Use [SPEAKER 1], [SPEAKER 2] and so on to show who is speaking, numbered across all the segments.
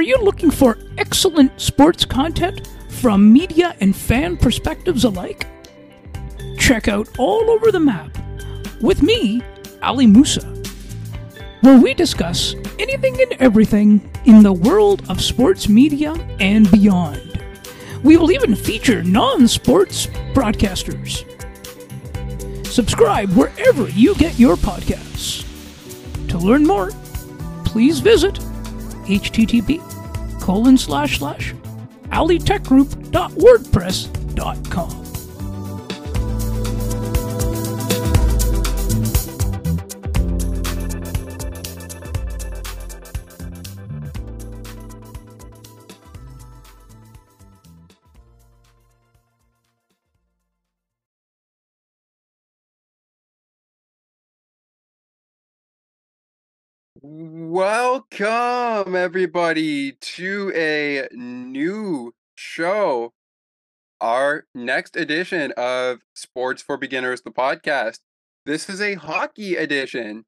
[SPEAKER 1] Are you looking for excellent sports content from media and fan perspectives alike? Check out All Over the Map with me, Ali Musa, where we discuss anything and everything in the world of sports media and beyond. We will even feature non sports broadcasters. Subscribe wherever you get your podcasts. To learn more, please visit http colon slash slash alitechgroup.wordpress.com.
[SPEAKER 2] Welcome, everybody, to a new show, our next edition of Sports for Beginners, the podcast. This is a hockey edition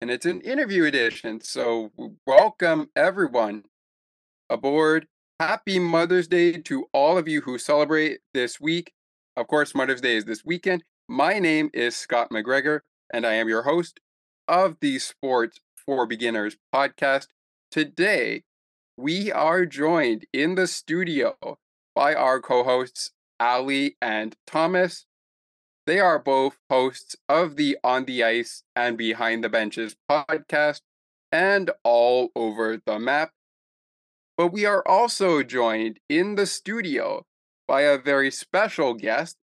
[SPEAKER 2] and it's an interview edition. So, welcome, everyone, aboard. Happy Mother's Day to all of you who celebrate this week. Of course, Mother's Day is this weekend. My name is Scott McGregor, and I am your host of the Sports for Beginners podcast. Today, we are joined in the studio by our co hosts, Ali and Thomas. They are both hosts of the On the Ice and Behind the Benches podcast and all over the map. But we are also joined in the studio by a very special guest.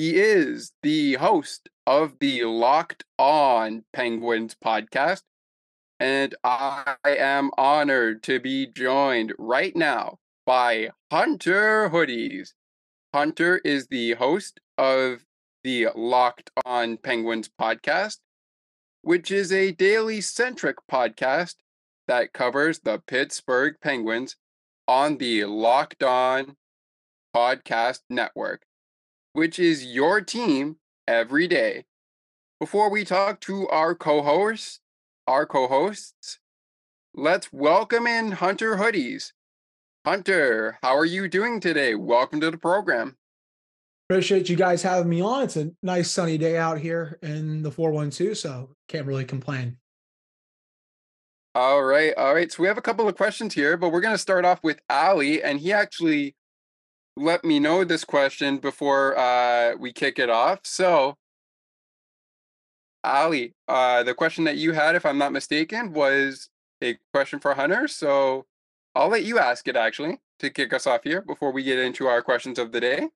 [SPEAKER 2] He is the host of the Locked On Penguins podcast. And I am honored to be joined right now by Hunter Hodies. Hunter is the host of the Locked On Penguins podcast, which is a daily centric podcast that covers the Pittsburgh Penguins on the Locked On Podcast Network, which is your team every day. Before we talk to our co-hosts, our co-hosts, let's welcome in Hunter Hodies. Hunter, how are you doing today? Welcome to the program.
[SPEAKER 3] Appreciate you guys having me on. It's a nice sunny day out here in the 412, so can't really complain.
[SPEAKER 2] All right, all right. So we have a couple of questions here, but we're going to start off with Ali, and he actually let me know this question before uh, we kick it off. So, Ali, uh, the question that you had, if I'm not mistaken, was a question for Hunter. So I'll let you ask it actually to kick us off here before we get into our questions of the day.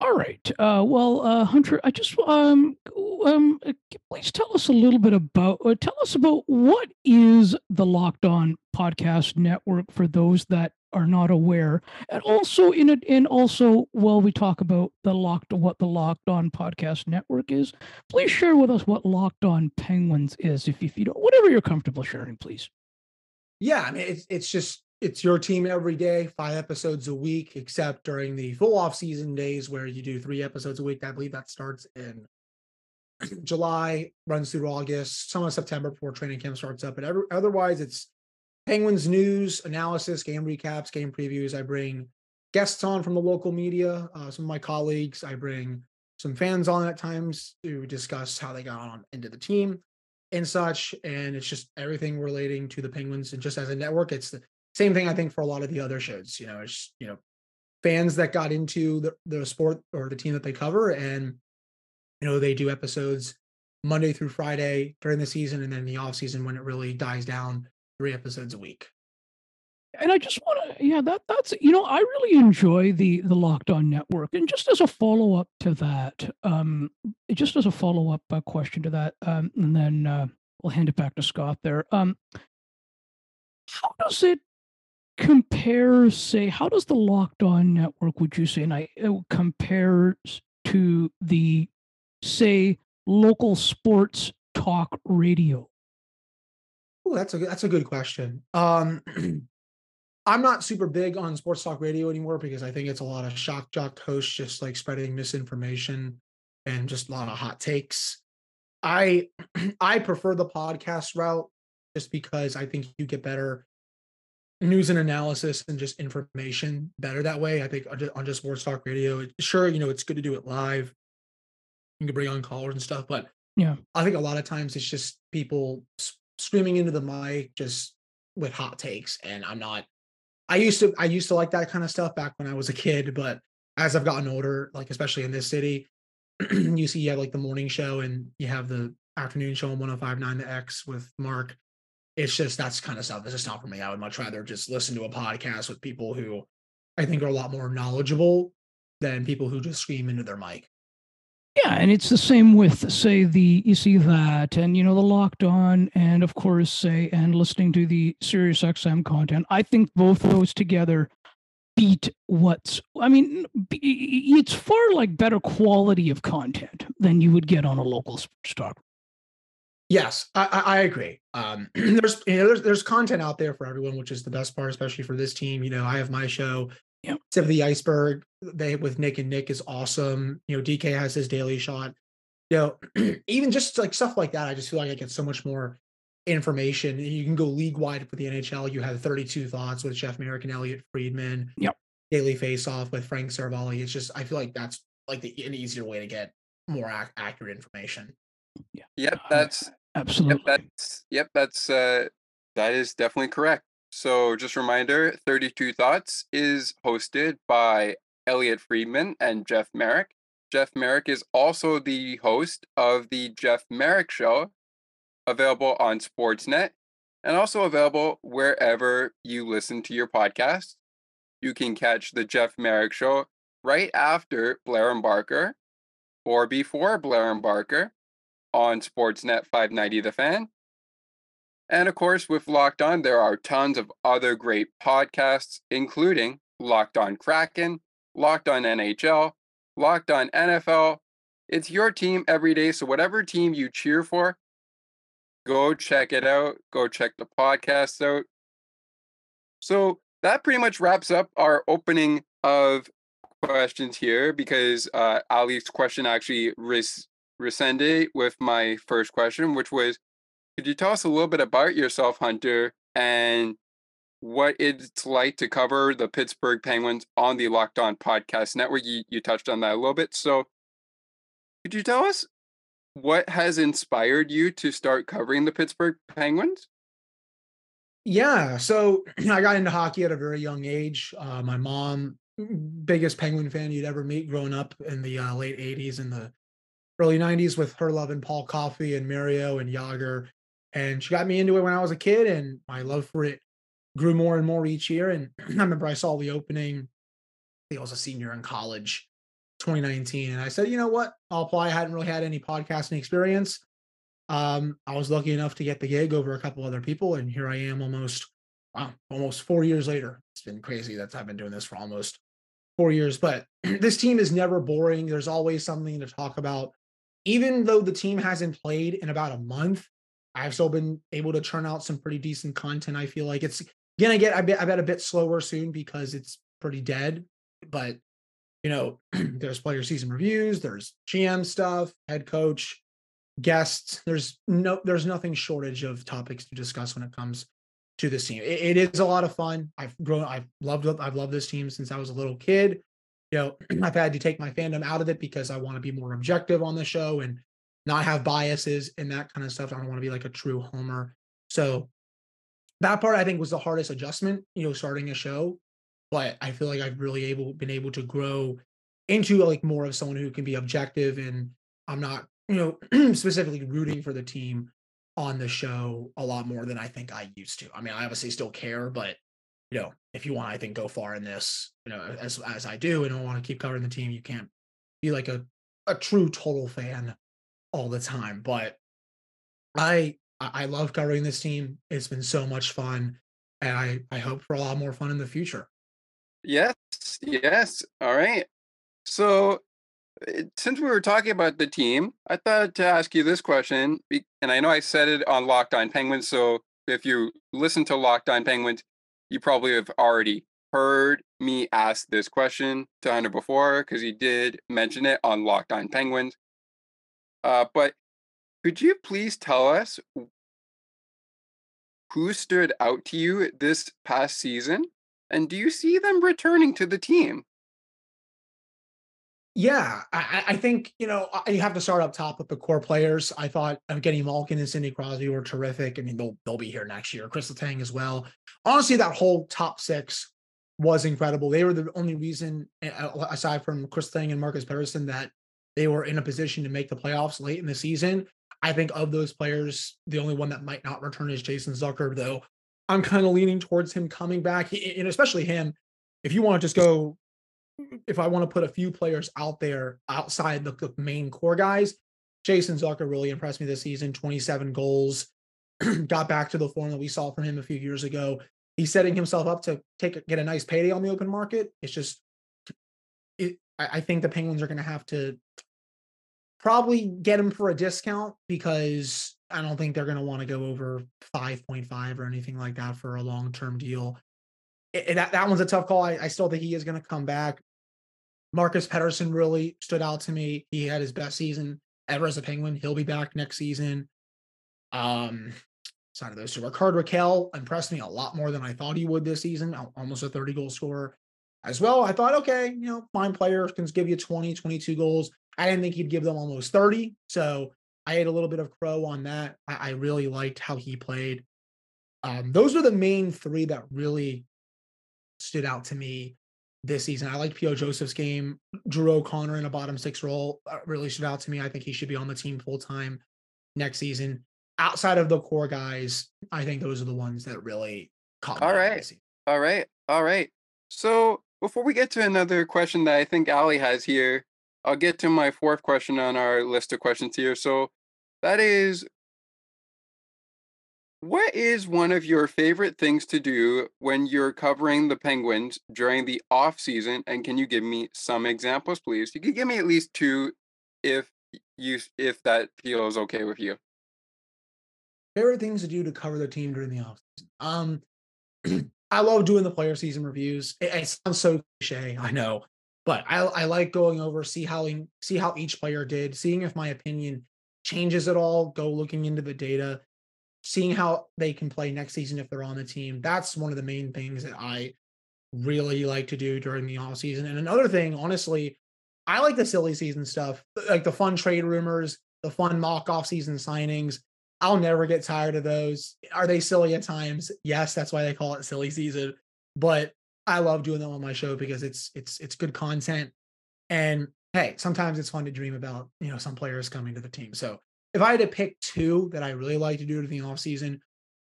[SPEAKER 1] All right. Uh, well, uh, Hunter, I just um, um, uh, please tell us a little bit about. Uh, tell us about what is the Locked On Podcast Network for those that are not aware, and also in it, and also while we talk about the locked, what the Locked On Podcast Network is, please share with us what Locked On Penguins is, if if you don't, whatever you're comfortable sharing, please.
[SPEAKER 3] Yeah, I mean, it's it's just it's your team every day, five episodes a week, except during the full off season days where you do three episodes a week. I believe that starts in July, runs through August, some of September before training camp starts up. But every, otherwise, it's Penguins news, analysis, game recaps, game previews. I bring guests on from the local media, uh, some of my colleagues. I bring some fans on at times to discuss how they got on into the team and such. And it's just everything relating to the Penguins. And just as a network, it's the same thing I think for a lot of the other shows. You know, it's you know fans that got into the, the sport or the team that they cover, and you know they do episodes Monday through Friday during the season, and then the off season when it really dies down, three episodes a week.
[SPEAKER 1] And I just want to, yeah, that that's you know, I really enjoy the the Locked On Network, and just as a follow up to that, um, just as a follow up uh, question to that, um, and then uh, we'll hand it back to Scott there. Um, how does it compare, say, how does the Locked On Network, would you say, and I uh, compares to the, say, local sports talk radio?
[SPEAKER 3] Oh, that's a that's a good question. Um, I'm not super big on sports talk radio anymore because I think it's a lot of shock jock hosts just like spreading misinformation and just a lot of hot takes. I I prefer the podcast route just because I think you get better news and analysis and just information better that way. I think on just, on just sports talk radio, it- sure, you know, it's good to do it live. You can bring on callers and stuff, but
[SPEAKER 1] Yeah.
[SPEAKER 3] I think a lot of times it's just people screaming into the mic just with hot takes, and I'm not. I used to I used to like that kind of stuff back when I was a kid, but as I've gotten older, like especially in this city, you see you have like the morning show and you have the afternoon show on 1059 the X with Mark. It's just that's kind of stuff. It's just not for me. I would much rather just listen to a podcast with people who I think are a lot more knowledgeable than people who just scream into their mic.
[SPEAKER 1] Yeah, and it's the same with say the you see that and you know the locked on and of course say and listening to the Sirius XM content. I think both those together beat what's I mean it's far like better quality of content than you would get on a local talk.
[SPEAKER 3] Yes, I, I, agree. Um, there's you know there's there's content out there for everyone, which is the best part, especially for this team. You know, I have my show,
[SPEAKER 1] Yep.
[SPEAKER 3] Tip of the Iceberg. They with Nick and Nick is awesome. You know, DK has his daily shot. You know, even just like stuff like that, I just feel like I get so much more information. You can go league wide for the NHL. You have 32 thoughts with Jeff Marek and Elliotte Friedman.
[SPEAKER 1] Yep.
[SPEAKER 3] Daily Face Off with Frank Seravalli. It's just I feel like that's like the, an easier way to get more ac- accurate information.
[SPEAKER 2] Yep,
[SPEAKER 1] Uh,
[SPEAKER 2] that's yep,
[SPEAKER 1] Absolutely.
[SPEAKER 2] that's yep, that's uh that is definitely correct. So just a reminder, 32 Thoughts is hosted by Elliotte Friedman and Jeff Marek. Jeff Marek is also the host of the Jeff Marek Show, available on Sportsnet and also available wherever you listen to your podcast. You can catch the Jeff Marek Show right after Blair and Barker or before Blair and Barker on Sportsnet 590 The Fan. And of course, with Locked On, there are tons of other great podcasts, including Locked On Kraken, Locked On NHL, Locked On NFL. It's your team every day. So, whatever team you cheer for, go check it out. Go check the podcasts out. So, that pretty much wraps up our opening of questions here because uh, Ali's question actually res- rescinded with my first question, which was could you tell us a little bit about yourself, Hunter, and what it's like to cover the Pittsburgh Penguins on the Locked On Podcast Network? You, you touched on that a little bit. So, could you tell us what has inspired you to start covering the Pittsburgh Penguins?
[SPEAKER 3] Yeah, so I got into hockey at a very young age. Uh, my mom, biggest Penguin fan you'd ever meet, growing up in the uh, late '80s and the early '90s with her loving Paul Coffey and Mario and Jagr, and she got me into it when I was a kid, and my love for it grew more and more each year. And I remember I saw the opening. I think I was a senior in college, 2019, and I said, you know what, I'll apply. I hadn't really had any podcasting experience um, I was lucky enough to get the gig over a couple other people, and here I am almost wow, almost four years later. It's been crazy that I've been doing this for almost four years. But this team is never boring. There's always something to talk about. Even though the team hasn't played in about a month, I've still been able to churn out some pretty decent content. I feel like it's gonna get I bet I bet a bit slower soon because it's pretty dead. But you know, there's player season reviews, there's GM stuff, head coach, guests. There's no there's nothing shortage of topics to discuss when it comes to this team. It, it is a lot of fun. I've grown. I've loved. I've loved this team since I was a little kid. You know, I've had to take my fandom out of it because I want to be more objective on the show and not have biases and that kind of stuff. I don't want to be like a true homer. So that part I think was the hardest adjustment. You know, starting a show, but I feel like I've really able been able to grow into like more of someone who can be objective and I'm not you know, specifically rooting for the team on the show a lot more than I think I used to. I mean, I obviously still care, but you know, if you want, I think go far in this, you know, as as I do, and I want to keep covering the team, you can't be like a a true total fan all the time. But I I love covering this team. It's been so much fun, and I I hope for a lot more fun in the future.
[SPEAKER 2] Yes, yes. All right. So, uh, since we were talking about the team, I thought to ask you this question, and I know I said it on Locked On Penguins. So, if you listen to Locked On Penguins, you probably have already heard me ask this question to Hunter before because he did mention it on Locked On Penguins. Uh, but could you please tell us who stood out to you this past season? And do you see them returning to the team?
[SPEAKER 3] Yeah, I, I think you know you have to start up top with the core players. I thought uh, getting Malkin and Sidney Crosby were terrific. I mean, they'll they'll be here next year. Chris Letang as well. Honestly, that whole top six was incredible. They were the only reason, aside from Chris Letang and Marcus Pettersson, that they were in a position to make the playoffs late in the season. I think of those players, the only one that might not return is Jason Zucker, though. I'm kind of leaning towards him coming back, and especially him. If you want to just go if I want to put a few players out there outside the, the main core guys, Jason Zucker really impressed me this season. 27 goals, got back to the form that we saw from him a few years ago. He's setting himself up to take get a nice payday on the open market. It's just, it, I, think the Penguins are going to have to probably get him for a discount because I don't think they're going to want to go over 5.5 or anything like that for a long term deal. It, that that one's a tough call. I, I still think he is going to come back. Marcus Pettersson really stood out to me. He had his best season ever as a Penguin. He'll be back next season. Um, side of those two, Rickard Rakell impressed me a lot more than I thought he would this season. Almost a 30 goal scorer as well. I thought, okay, you know, fine player can give you 20, 22 goals. I didn't think he'd give them almost 30. So I had a little bit of crow on that. I, I really liked how he played. Um, those are the main three that really stood out to me this season. I like P.O. Joseph's game. Drew O'Connor in a bottom six role uh, really stood out to me. I think he should be on the team full time next season. Outside of the core guys, I think those are the ones that really caught
[SPEAKER 2] me. All right. All right. All right. So before we get to another question that I think Ali has here, I'll get to my fourth question on our list of questions here. So that is what is one of your favorite things to do when you're covering the Penguins during the off season? And can you give me some examples, please? You could give me at least two, if you if that feels okay with you.
[SPEAKER 3] Favorite things to do to cover the team during the off season. Um, I love doing the player season reviews. It, it, sounds so cliche, I know, but I I like going over see how see how each player did, seeing if my opinion changes at all. Go looking into the data seeing how they can play next season if they're on the team. That's one of the main things that I really like to do during the off season. And another thing, honestly, I like the silly season stuff, like the fun trade rumors, the fun mock off season signings. I'll never get tired of those. Are they silly at times? Yes, that's why they call it silly season. But I love doing them on my show because it's it's it's good content. And hey, sometimes it's fun to dream about, you know, some players coming to the team. So if I had to pick two that I really like to do in the off season,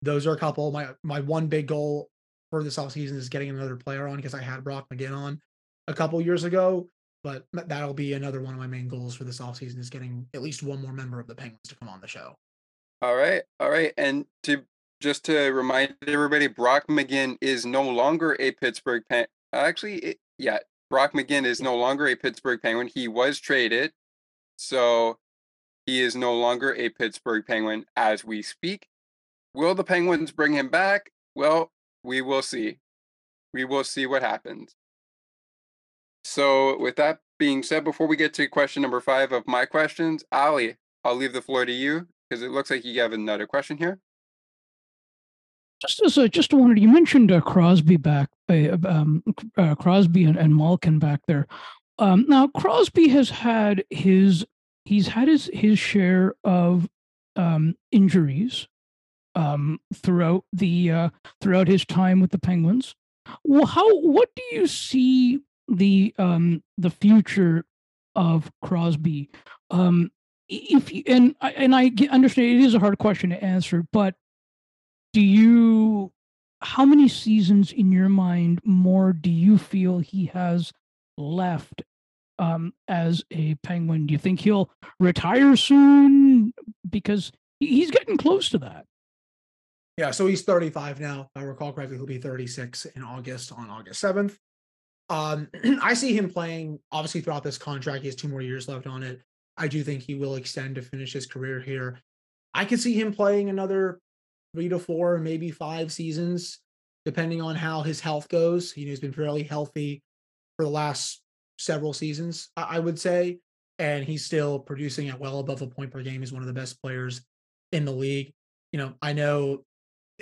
[SPEAKER 3] those are a couple. My my one big goal for this off season is getting another player on because I had Brock McGinn on a couple years ago, but that'll be another one of my main goals for this off season is getting at least one more member of the Penguins to come on the show.
[SPEAKER 2] All right, all right, and to just to remind everybody, Brock McGinn is no longer a Pittsburgh Pen. Actually, it, yeah, Brock McGinn is no longer a Pittsburgh Penguin. He was traded, so he is no longer a Pittsburgh Penguin as we speak. Will the Penguins bring him back? Well, we will see. We will see what happens. So, with that being said, before we get to question number five of my questions, Ali, I'll leave the floor to you because it looks like you have another question here.
[SPEAKER 1] Just as a, just wanted you mentioned uh, Crosby back, uh, um, uh, Crosby and, and Malkin back there. Um, now Crosby has had his he's had his his share of um, injuries um, throughout the uh, throughout his time with the Penguins. Well, how what do you see the um, the future of Crosby? Um, if you, and and I understand it is a hard question to answer, but do you how many seasons in your mind more do you feel he has left um, as a Penguin? Do you think he'll retire soon? Because he's getting close to that.
[SPEAKER 3] Yeah, so he's 35 now. If I recall correctly, he'll be 36 in August on August 7th. Um, I see him playing obviously throughout this contract. He has two more years left on it. I do think he will extend to finish his career here. I could see him playing another three to four, maybe five seasons, depending on how his health goes. He he's been fairly healthy for the last several seasons, I would say. And he's still producing at well above a point per game. He's one of the best players in the league. You know, I know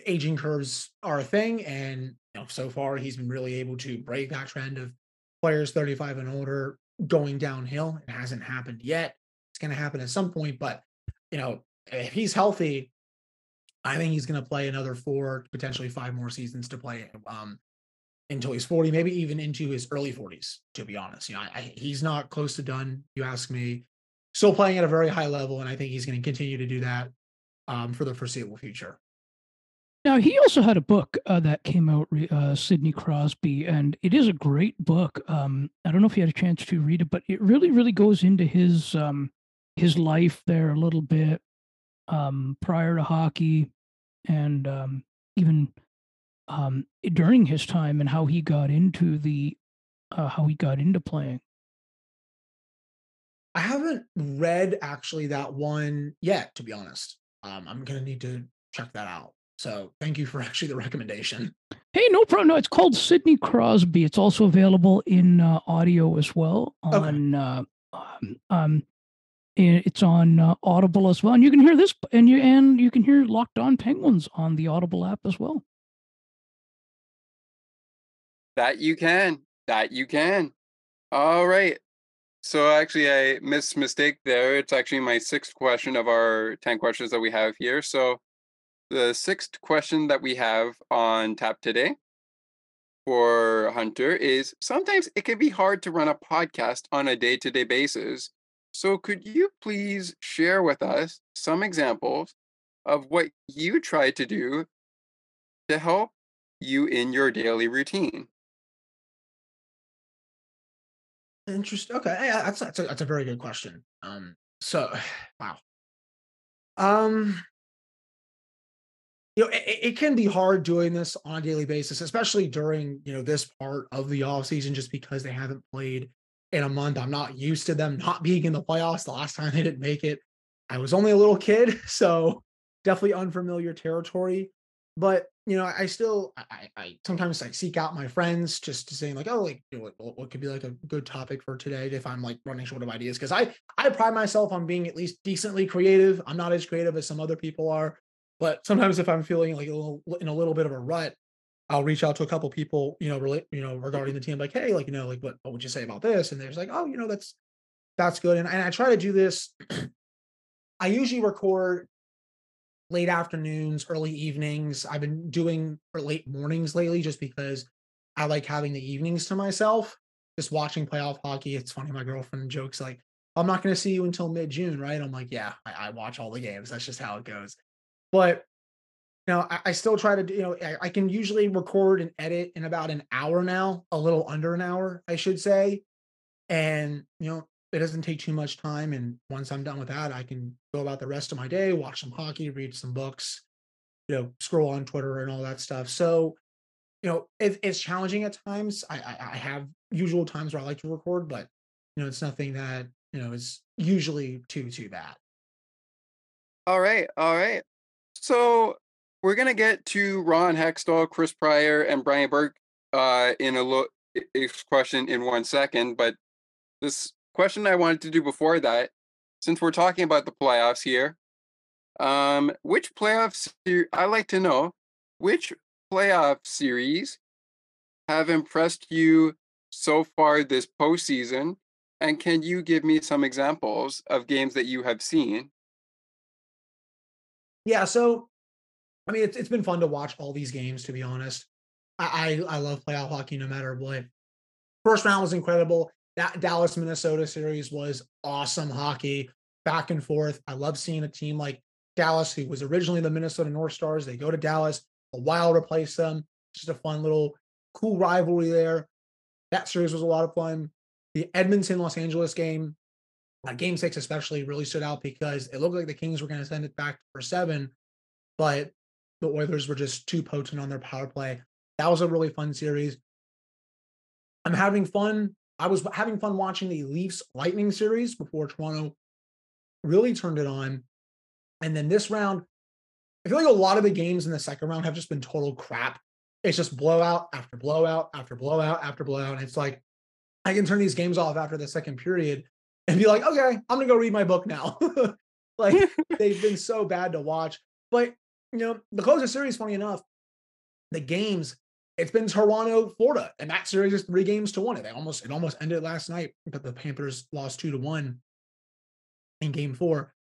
[SPEAKER 3] aging curves are a thing, and you know, so far he's been really able to break that trend of players 35 and older going downhill. It hasn't happened yet. It's going to happen at some point, but you know, if he's healthy, I think he's going to play another four, potentially five more seasons to play um, until he's 40, maybe even into his early 40s, to be honest. You know, I, I, he's not close to done, you ask me. Still playing at a very high level, and I think he's going to continue to do that um, for the foreseeable future.
[SPEAKER 1] Now he also had a book uh, that came out, uh, Sidney Crosby, and it is a great book. Um, I don't know if you had a chance to read it, but it really, really goes into his um, his life there a little bit um, prior to hockey, and um, even um, during his time, and how he got into the uh, how he got into playing.
[SPEAKER 3] I haven't read actually that one yet, to be honest. Um, I'm gonna need to check that out. So thank you for actually the recommendation.
[SPEAKER 1] Hey, no problem. No, it's called Sidney Crosby. It's also available in uh, audio as well on. Okay. Uh, um, um, it's on uh, Audible as well, and you can hear this, and you and you can hear Locked On Penguins on the Audible app as well.
[SPEAKER 2] That you can. That you can. All right. So actually, I missed mistake there. It's actually my sixth question of our ten questions that we have here. So the sixth question that we have on tap today for Hunter is sometimes it can be hard to run a podcast on a day to day basis. So, could you please share with us some examples of what you try to do to help you in your daily routine?
[SPEAKER 3] Interesting. Okay, yeah, that's that's a, that's a very good question. Um, so, wow. Um, you know, it, it, can be hard doing this on a daily basis, especially during you know this part of the off season, just because they haven't played in a month. I'm not used to them not being in the playoffs. The last time they didn't make it, I was only a little kid, so definitely unfamiliar territory. But you know, I still, I, I sometimes I seek out my friends just to say like, oh, like you know, what, what could be like a good topic for today if I'm like running short of ideas because I I pride myself on being at least decently creative. I'm not as creative as some other people are, but sometimes if I'm feeling like a little in a little bit of a rut, I'll reach out to a couple people, you know, relate, you know, regarding the team, like, hey, like, you know, like what what would you say about this? And they're like, oh, you know, that's that's good. And, and I try to do this. I usually record late afternoons, early evenings. I've been doing for late mornings lately just because I like having the evenings to myself. Just watching playoff hockey. It's funny, my girlfriend jokes like, I'm not going to see you until mid June, right? I'm like, yeah, I, I watch all the games. That's just how it goes. But you know, I, I still try to, you know, I, I, can usually record and edit in about an hour now, a little under an hour, I should say. And, you know, it doesn't take too much time. And once I'm done with that, I can go about the rest of my day, watch some hockey, read some books, you know, scroll on Twitter and all that stuff. So, you know, it, it's challenging at times. I, I, I have usual times where I like to record, but, you know, it's nothing that, you know, is usually too, too bad.
[SPEAKER 2] All right. All right. So we're gonna get to Ron Hextall, Chris Pryor, and Brian Burke uh, in a look question in one second. But this question I wanted to do before that, since we're talking about the playoffs here, um, which playoffs I like to know which playoff series have impressed you so far this postseason, and can you give me some examples of games that you have seen?
[SPEAKER 3] Yeah, so I mean, it's it's been fun to watch all these games. To be honest, I I, I love playoff hockey no matter what. First round was incredible. That Dallas Minnesota series was awesome hockey, back and forth. I love seeing a team like Dallas, who was originally the Minnesota North Stars. They go to Dallas, a Wild replace them. Just a fun little cool rivalry there. That series was a lot of fun. The Edmonton Los Angeles game uh, game six especially really stood out because it looked like the Kings were going to send it back for seven, but the Oilers were just too potent on their power play. That was a really fun series. I'm having fun. I was having fun watching the Leafs Lightning series before Toronto really turned it on. And then this round, I feel like a lot of the games in the second round have just been total crap. It's just blowout after blowout after blowout after blowout. And it's like I can turn these games off after the second period and be like, okay, I'm gonna go read my book now. like they've been so bad to watch. But you know, the closer series, funny enough, the games, it's been Toronto, Florida, and that series is three games to one. It almost it almost ended last night, but the Panthers lost two to one in game four.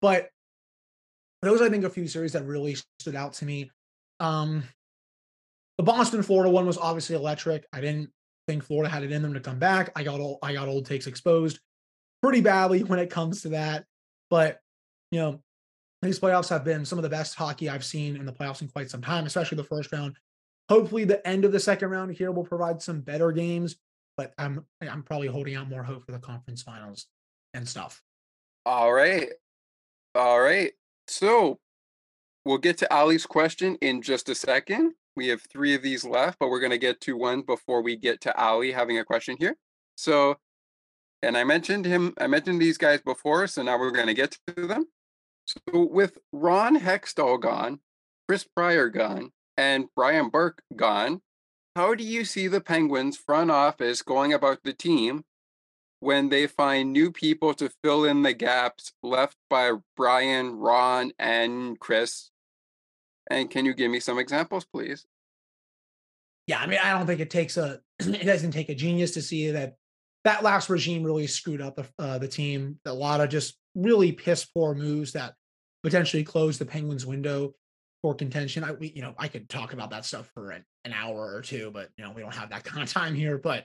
[SPEAKER 3] But those, I think, a few series that really stood out to me. Um, the Boston Florida one was obviously electric. I didn't think Florida had it in them to come back. I got old, I got old takes exposed pretty badly when it comes to that. But you know, these playoffs have been some of the best hockey I've seen in the playoffs in quite some time, especially the first round. Hopefully, the end of the second round here will provide some better games, but I'm I'm probably holding out more hope for the conference finals and stuff.
[SPEAKER 2] All right. All right. So we'll get to Ali's question in just a second. We have three of these left, but we're going to get to one before we get to Ali having a question here. So, and I mentioned him, I mentioned these guys before, so now we're going to get to them. So, with Ron Hextall gone, Chris Pryor gone, and Brian Burke gone, how do you see the Penguins front office going about the team when they find new people to fill in the gaps left by Brian, Ron, and Chris? And can you give me some examples, please?
[SPEAKER 3] Yeah, I mean, I don't think it takes a it doesn't take a genius to see that that last regime really screwed up the uh, the team. A lot of just really piss poor moves that potentially closed the Penguins' window for contention. I we, you know I could talk about that stuff for an, an hour or two, but you know we don't have that kind of time here. But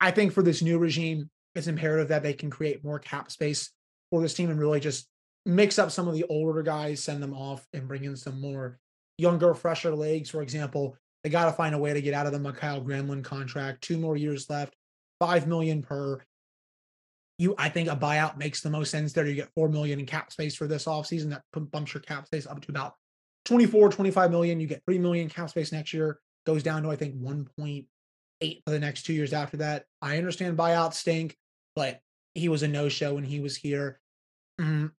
[SPEAKER 3] I think for this new regime, it's imperative that they can create more cap space for this team and really just mix up some of the older guys, send them off, and bring in some more younger, fresher legs. For example, they got to find a way to get out of the Mikael Granlund contract. Two more years left, five million per. You, I think a buyout makes the most sense there. You get four million in cap space for this offseason. That bumps your cap space up to about 24, 25 million. You get three million cap space next year. Goes down to I think 1.8 for the next two years after that. I understand buyouts stink, but he was a no-show when he was here. Mm,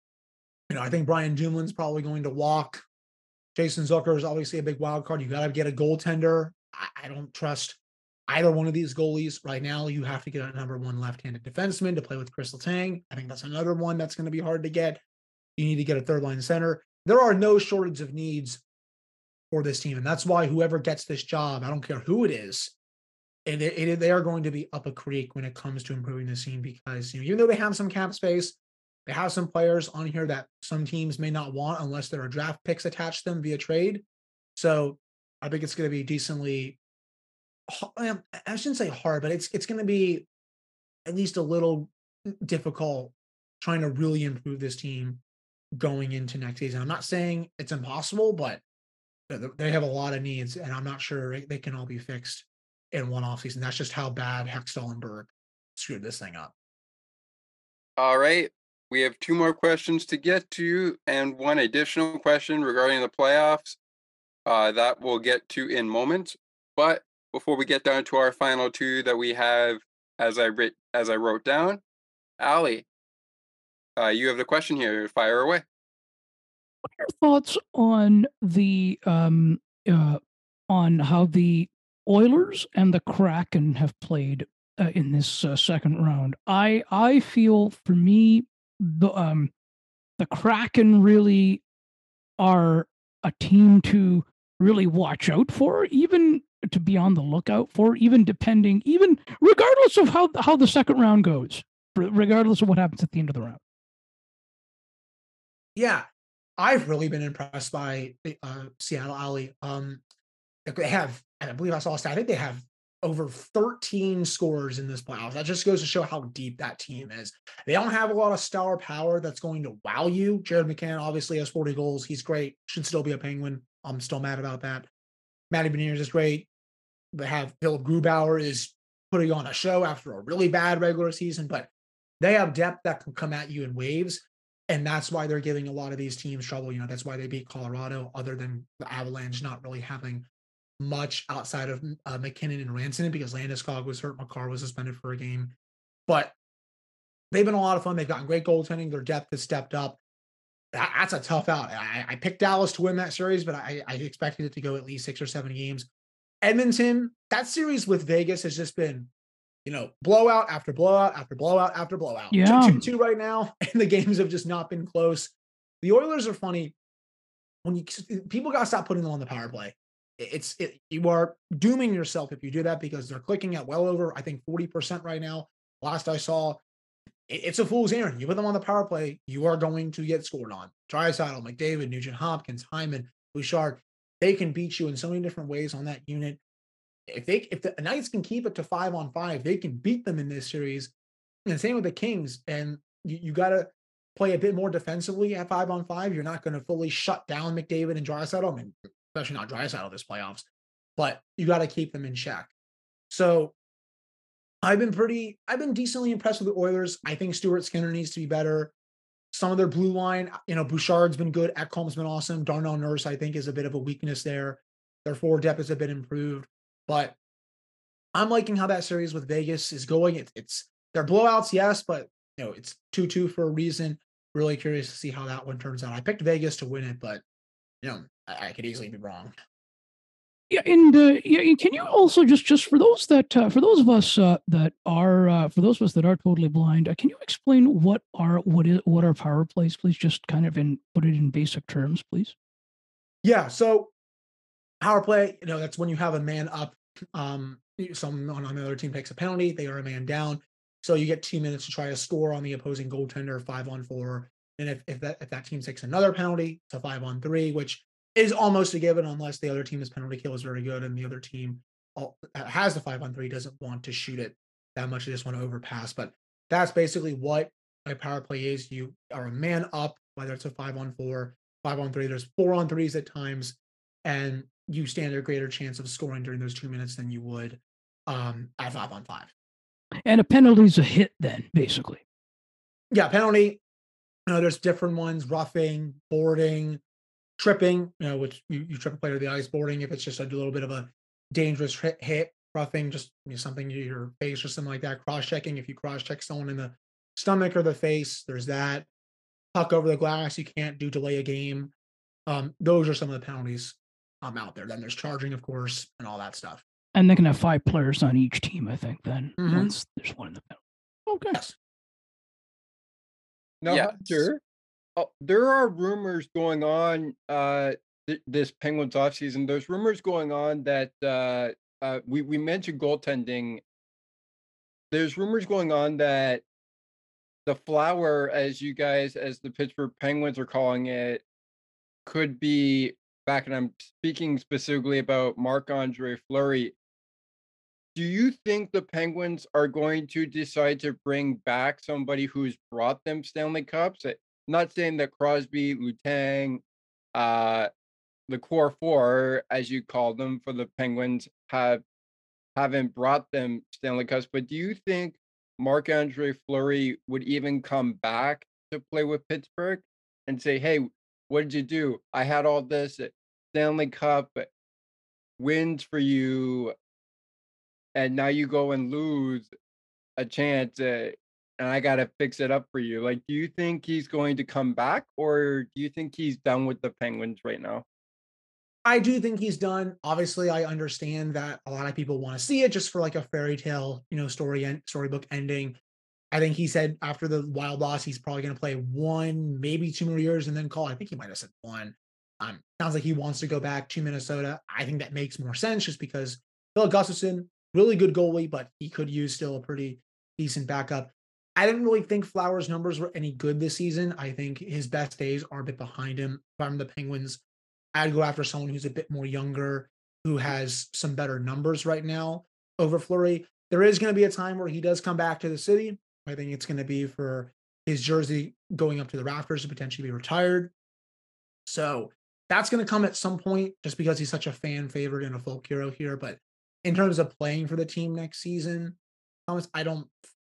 [SPEAKER 3] you know, I think Brian Dumoulin's probably going to walk. Jason Zucker is obviously a big wild card. You got to get a goaltender. I, I, don't trust either one of these goalies right now. You have to get a number one left-handed defenseman to play with Chris Letang. I think that's another one that's going to be hard to get. You need to get a third line center. There are no shortage of needs for this team, and that's why whoever gets this job, I don't care who it is, and they, they are going to be up a creek when it comes to improving the team because you know even though they have some cap space, they have some players on here that some teams may not want unless there are draft picks attached to them via trade. So I think it's going to be decently. I shouldn't say hard, but it's it's going to be at least a little difficult trying to really improve this team going into next season. I'm not saying it's impossible, but they have a lot of needs, and I'm not sure they can all be fixed in one offseason. That's just how bad Hextall and Burke screwed this thing up.
[SPEAKER 2] All right. We have two more questions to get to and one additional question regarding the playoffs uh, that we'll get to in moments. But before we get down to our final two that we have, as I as I wrote down, Ali, uh, you have the question here. Fire away.
[SPEAKER 1] What are your thoughts on the um, uh, on how the Oilers and the Kraken have played uh, in this uh, second round. I I feel for me the um the Kraken really are a team to really watch out for, even to be on the lookout for, even depending, even regardless of how how the second round goes, regardless of what happens at the end of the round.
[SPEAKER 3] Yeah, I've really been impressed by uh, Seattle Ali. Um, they have and I believe I saw a stat. I think they have over 13 scores in this playoffs. That just goes to show how deep that team is. They don't have a lot of star power that's going to wow you. Jared McCann obviously has 40 goals. He's great. Should still be a Penguin. I'm still mad about that. Matty Beniers is great. They have Philipp Grubauer is putting on a show after a really bad regular season, but they have depth that can come at you in waves. And that's why they're giving a lot of these teams trouble. You know, that's why they beat Colorado, other than the Avalanche not really having much outside of uh, MacKinnon and Rantanen because Landeskog was hurt, Makar was suspended for a game. But they've been a lot of fun. They've gotten great goaltending. Their depth has stepped up. That, that's a tough out. I, I, picked Dallas to win that series, but I, I expected it to go at least six or seven games. Edmonton, that series with Vegas has just been, you know, blowout after blowout after blowout after blowout.
[SPEAKER 1] Yeah.
[SPEAKER 3] 2 2 right now, and the games have just not been close. The Oilers are funny when you eh, people gotta stop putting them on the power play. It's it, you are dooming yourself if you do that because they're clicking at well over I think forty percent right now. Last I saw, it's a fool's errand. You put them on the power play, you are going to get scored on. Draisaitl, McDavid, Nugent Hopkins, Hyman, Bouchard, they can beat you in so many different ways on that unit. If they if the Knights can keep it to five on five, they can beat them in this series. And same with the Kings. And you, you gotta play a bit more defensively at five on five. You're not going to fully shut down McDavid and Draisaitl. I mean, especially not Draisaitl this playoffs, but you got to keep them in check. So I've been pretty, I've been decently impressed with the Oilers. I think Stuart Skinner needs to be better. Some of their blue line, you know, Bouchard's been good. Ekholm's been awesome. Darnell Nurse, I think, is a bit of a weakness there. Their forward depth has a bit improved, but I'm liking how that series with Vegas is going. It, it's they're blowouts, yes, but you know it's two two for a reason. Really curious to see how that one turns out. I picked Vegas to win it, but you know I, I could easily be wrong.
[SPEAKER 1] Yeah, and uh, yeah, can you also just just for those that uh, for those of us uh, that are uh, for those of us that are totally blind, uh, can you explain what are what is what are power plays, please? Just kind of in put it in basic terms, please.
[SPEAKER 3] Yeah, so power play, you know, that's when you have a man up. Um, someone on the other team takes a penalty, they are a man down. So you get two minutes to try to score on the opposing goaltender, five on four. And if, if that if that team takes another penalty, it's a five on three, which is almost a given unless the other team's penalty kill is very good and the other team has the five on three, doesn't want to shoot it that much. They just want to overpass. But that's basically what a power play is. You are a man up, whether it's a five on four, five on three. There's four on threes at times, and you stand a greater chance of scoring during those two minutes than you would um, at five on five.
[SPEAKER 1] And a penalty is a hit, then basically.
[SPEAKER 3] Yeah, penalty. You know, there's different ones: roughing, boarding, tripping, you know, which you, you trip a player to the ice boarding if it's just a little bit of a dangerous hit, hit roughing, just you know, something to your face or something like that. Cross checking, if you cross check someone in the stomach or the face, there's that. Puck over the glass, you can't do delay a game. Um, those are some of the penalties um, out there. Then there's charging, of course, and all that stuff.
[SPEAKER 1] And they can have five players on each team, I think, then mm-hmm. once there's one in the middle. Okay. Yes.
[SPEAKER 4] Now, yes. Hunter, Oh, there are rumors going on uh, th- this Penguins offseason. There's rumors going on that uh, uh, we we mentioned goaltending. There's rumors going on that the flower, as you guys, as the Pittsburgh Penguins are calling it, could be back. And I'm speaking specifically about Marc Andre Fleury. Do you think the Penguins are going to decide to bring back somebody who's brought them Stanley Cups? not saying that Crosby, Letang, uh, the core four, as you call them, for the Penguins have haven't brought them Stanley Cups. But do you think Marc Andre Fleury would even come back to play with Pittsburgh and say, "Hey, what did you do? I had all this Stanley Cup wins for you, and now you go and lose a chance." Uh, and I gotta fix it up for you. Like, do you think he's going to come back, or do you think he's done with the Penguins right now?
[SPEAKER 3] I do think he's done. Obviously, I understand that a lot of people want to see it just for like a fairy tale, you know, story and storybook ending. I think he said after the wild loss, he's probably going to play one, maybe two more years, and then call. I think he might have said one. Um, sounds like he wants to go back to Minnesota. I think that makes more sense just because Phil Gustavsson, really good goalie, but he could use still a pretty decent backup. I didn't really think Flowers' numbers were any good this season. I think his best days are a bit behind him. If I'm the Penguins, I'd go after someone who's a bit more younger, who has some better numbers right now over Fleury. There is going to be a time where he does come back to the city. I think it's going to be for his jersey going up to the rafters to potentially be retired. So that's going to come at some point just because he's such a fan favorite and a folk hero here. But in terms of playing for the team next season, Thomas, I don't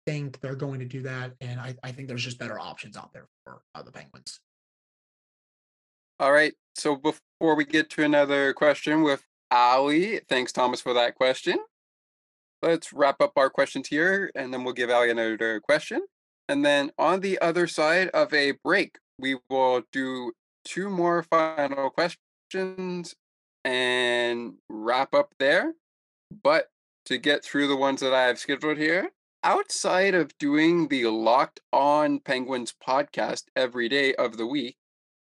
[SPEAKER 3] think they're going to do that, and I, I think there's just better options out there for uh, the Penguins.
[SPEAKER 2] All right. So before we get to another question with Ali, thanks Thomas for that question. Let's wrap up our questions here, and then we'll give Ali another question. And then on the other side of a break, we will do two more final questions and wrap up there. But to get through the ones that I have scheduled here, outside of doing the Locked On Penguins podcast every day of the week,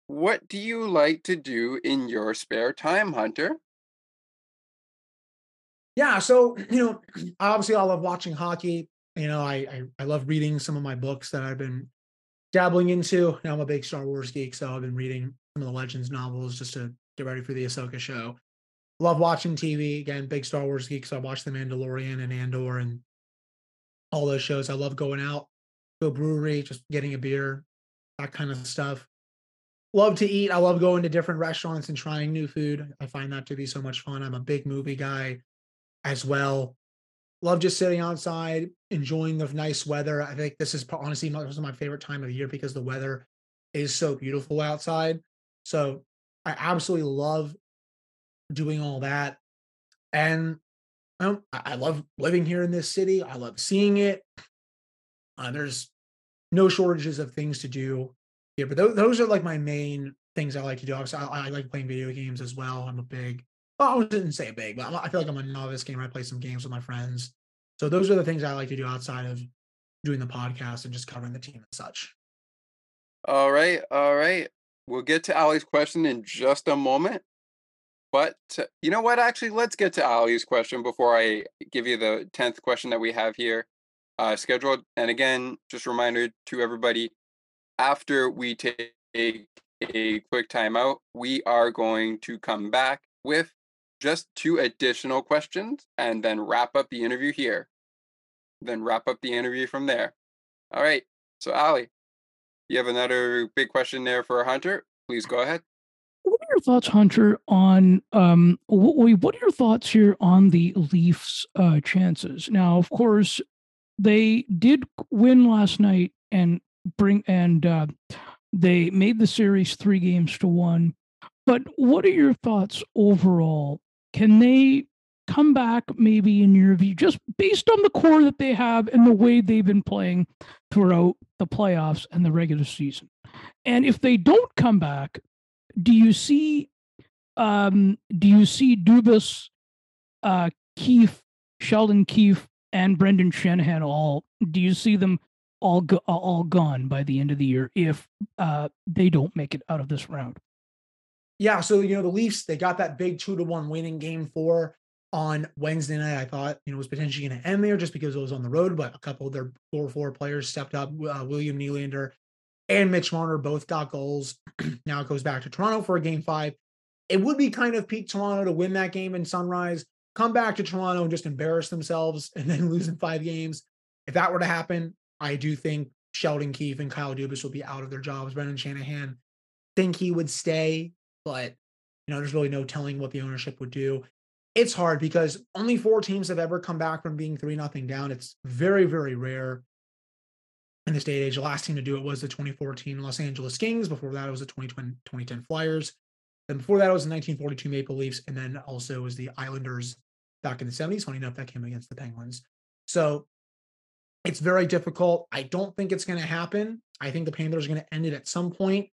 [SPEAKER 2] what do you like to do in your spare time, Hunter?
[SPEAKER 3] Yeah, so you know, obviously I love watching hockey. You know, I, I I love reading some of my books that I've been dabbling into. Now I'm a big Star Wars geek, so I've been reading some of the Legends novels just to get ready for the Ahsoka show. Love watching TV. Again, big Star Wars geek, so I watch The Mandalorian and Andor and all those shows. I love going out to a brewery, just getting a beer, that kind of stuff. Love to eat. I love going to different restaurants and trying new food. I find that to be so much fun. I'm a big movie guy as well. Love just sitting outside, enjoying the nice weather. I think this is honestly my, this is my favorite time of year because the weather is so beautiful outside. So I absolutely love doing all that. And um, I love living here in this city. I love seeing it. Uh, there's no shortages of things to do here, but th- those are like my main things I like to do. Obviously, I, I like playing video games as well. I'm a big, well, I didn't say big, but i feel like I'm a novice gamer. I play some games with my friends. So those are the things I like to do outside of doing the podcast and just covering the team and such.
[SPEAKER 2] All right, all right. We'll get to Ali's question in just a moment. But you know what? Actually, let's get to Ali's question before I give you the 10th question that we have here uh, scheduled. And again, just a reminder to everybody after we take a quick timeout, we are going to come back with just two additional questions and then wrap up the interview here. Then wrap up the interview from there. All right. So, Ali, you have another big question there for Hunter. Please go ahead.
[SPEAKER 1] What are your thoughts, Hunter, on um, what, are your thoughts here on the Leafs' uh, chances? Now, of course, they did win last night and bring and uh, they made the series three games to one. But what are your thoughts overall? Can they come back, maybe in your view, just based on the core that they have and the way they've been playing throughout the playoffs and the regular season? And if they don't come back, do you see um, do you see Dubas, uh, Keefe, Sheldon Keefe, and Brendan Shanahan all? Do you see them all go, all gone by the end of the year if uh, they don't make it out of this round?
[SPEAKER 3] Yeah, so you know the Leafs they got that big two to one win in Game Four on Wednesday night. I thought you know was potentially going to end there just because it was on the road, but a couple of their four four players stepped up. Uh, William Nylander and Mitch Marner both got goals. now it goes back to Toronto for a game five. It would be kind of peak Toronto to win that game in Sunrise, come back to Toronto and just embarrass themselves and then lose in five games. If that were to happen, I do think Sheldon Keefe and Kyle Dubas will be out of their jobs. Brendan Shanahan think he would stay, but you know, there's really no telling what the ownership would do. It's hard because only four teams have ever come back from being three nothing down. It's very, very rare in this day and age. The last team to do it was the 2014 Los Angeles Kings. Before that, it was the 2010, 2010 Flyers. Then before that, it was the 1942 Maple Leafs. And then also was the Islanders back in the 70s. Funny enough, that came against the Penguins. So it's very difficult. I don't think it's going to happen. I think the Panthers are going to end it at some point.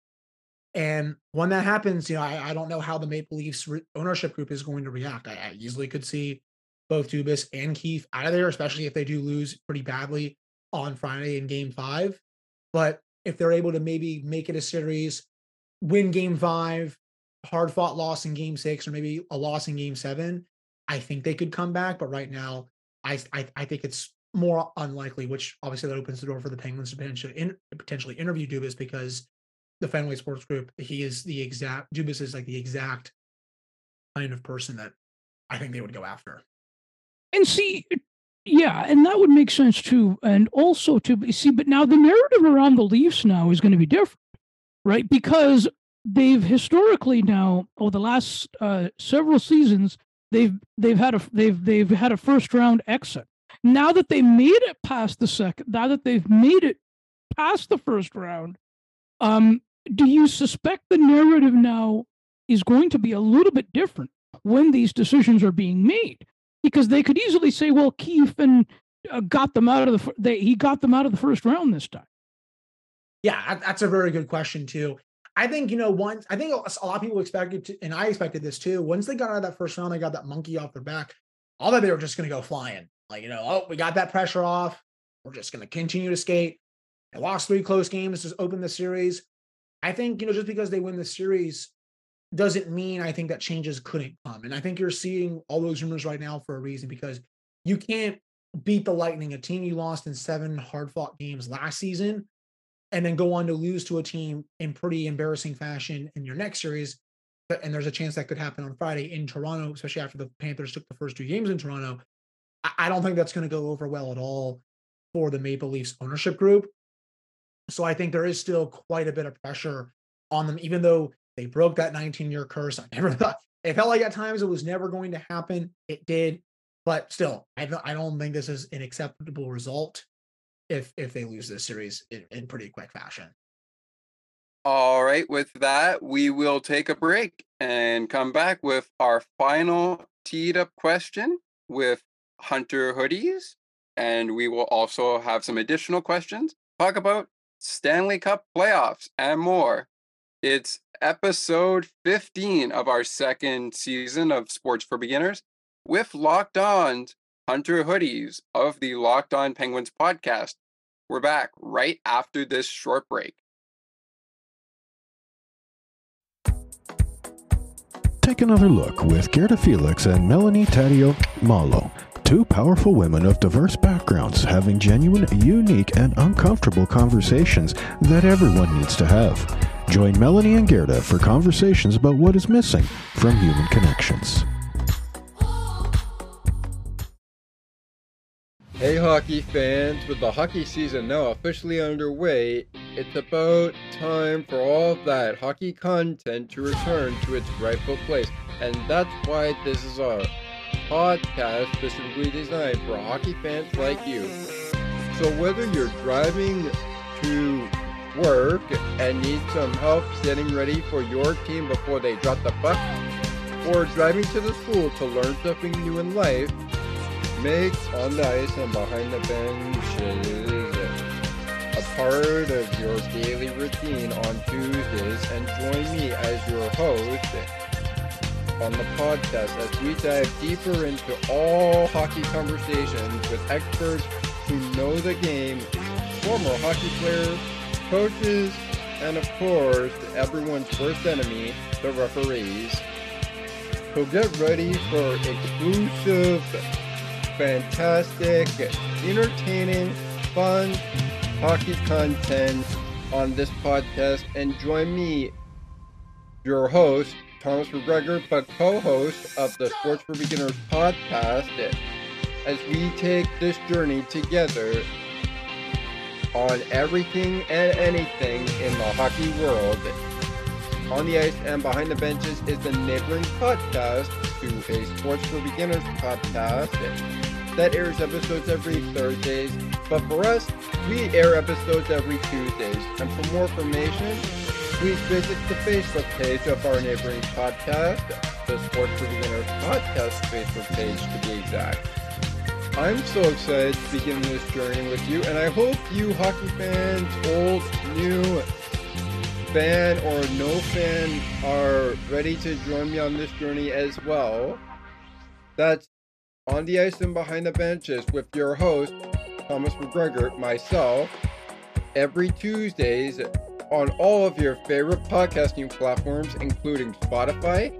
[SPEAKER 3] And when that happens, you know, I, I don't know how the Maple Leafs re- ownership group is going to react. I, I easily could see both Dubas and Keefe out of there, especially if they do lose pretty badly on Friday in game five. But if they're able to maybe make it a series, win game five, hard fought loss in game six, or maybe a loss in game seven, I think they could come back. But right now, I I, I think it's more unlikely, which obviously that opens the door for the Penguins to potentially, in, potentially interview Dubas because the Fenway Sports Group, he is the exact Dubas is like the exact kind of person that I think they would go after.
[SPEAKER 1] And see, yeah, and that would make sense too. And also to see, but now the narrative around the Leafs now is going to be different, right? Because they've historically now, over the last uh, several seasons, they've they've had a they've they've had a first round exit. Now that they made it past the second, now that they've made it past the first round, um, do you suspect the narrative now is going to be a little bit different when these decisions are being made? because they could easily say, well, Keefe and uh, got them out of the they, he got them out of the first round this time.
[SPEAKER 3] Yeah, that's a very good question too. I think you know once I think a lot of people expected to, and I expected this too. Once they got out of that first round, they got that monkey off their back. All that they were just going to go flying. Like you know, oh, we got that pressure off. We're just going to continue to skate. They lost three close games to open the series. I think, you know, just because they win the series doesn't mean I think that changes couldn't come. And I think you're seeing all those rumors right now for a reason because you can't beat the Lightning, a team you lost in seven hard fought games last season, and then go on to lose to a team in pretty embarrassing fashion in your next series. And there's a chance that could happen on Friday in Toronto, especially after the Panthers took the first two games in Toronto. I don't think that's going to go over well at all for the Maple Leafs ownership group. So I think there is still quite a bit of pressure on them, even though they broke that 19 year curse. I never thought it felt like at times it was never going to happen. It did, but still, I, I don't think this is an acceptable result if if they lose this series in, in pretty quick fashion.
[SPEAKER 2] All right, with that, we will take a break and come back with our final teed up question with Hunter Hodies. And we will also have some additional questions, talk about Stanley Cup playoffs and more. It's episode 15 of our second season of Sports for Beginners with Locked On's Hunter Hodies of the Locked On Penguins podcast. We're back right after this short break.
[SPEAKER 5] Take another look with Gerda Felix and Melanie Taddeo Malo, two powerful women of diverse backgrounds having genuine, unique, and uncomfortable conversations that everyone needs to have. Join Melanie and Gerda for conversations about what is missing from human connections.
[SPEAKER 4] Hey, hockey fans, with the hockey season now officially underway, it's about time for all that hockey content to return to its rightful place. And that's why this is our podcast specifically designed for hockey fans like you. So, whether you're driving to work and need some help getting ready for your team before they drop the puck, or driving to the school to learn something new in life, make on the ice and behind the benches a part of your daily routine on Tuesdays and join me as your host on the podcast as we dive deeper into all hockey conversations with experts who know the game, former hockey players, coaches, and of course, everyone's worst enemy, the referees. So get ready for exclusive, fantastic, entertaining, fun hockey content on this podcast and join me, your host, Thomas McGregor, but co-host of the Sports for Beginners podcast as we take this journey together on everything and anything in the hockey world. On the Ice and Behind the Benches is the neighboring podcast to a Sports for Beginners podcast that airs episodes every Thursdays. But for us, we air episodes every Tuesdays. And for more information, please visit the Facebook page of our neighboring podcast, the Sports for Beginners podcast Facebook page to be exact. I'm so excited to begin this journey with you, and I hope you hockey fans, old, new, fan or no fan, are ready to join me on this journey as well. That's on the ice and behind the benches with your host, Thomas McGregor, myself, every Tuesdays on all of your favorite podcasting platforms, including Spotify.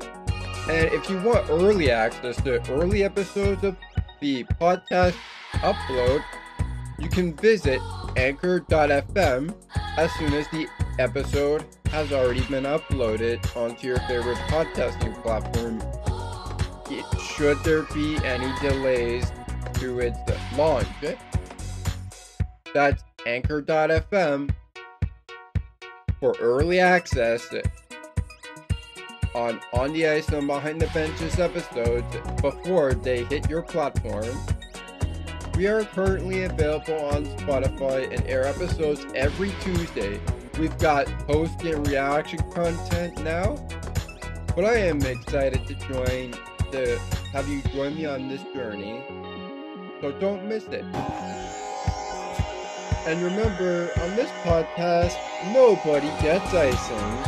[SPEAKER 4] And if you want early access to early episodes of the podcast upload, you can visit anchor.fm as soon as the episode has already been uploaded onto your favorite podcasting platform. Should there be any delays to its launch, that's anchor.fm for early access on On the Ice and Behind the Benches episodes before they hit your platform. We are currently available on Spotify and air episodes every Tuesday. We've got post and reaction content now, but I am excited to join to have you join me on this journey. So don't miss it. And remember, on this podcast, nobody gets icing.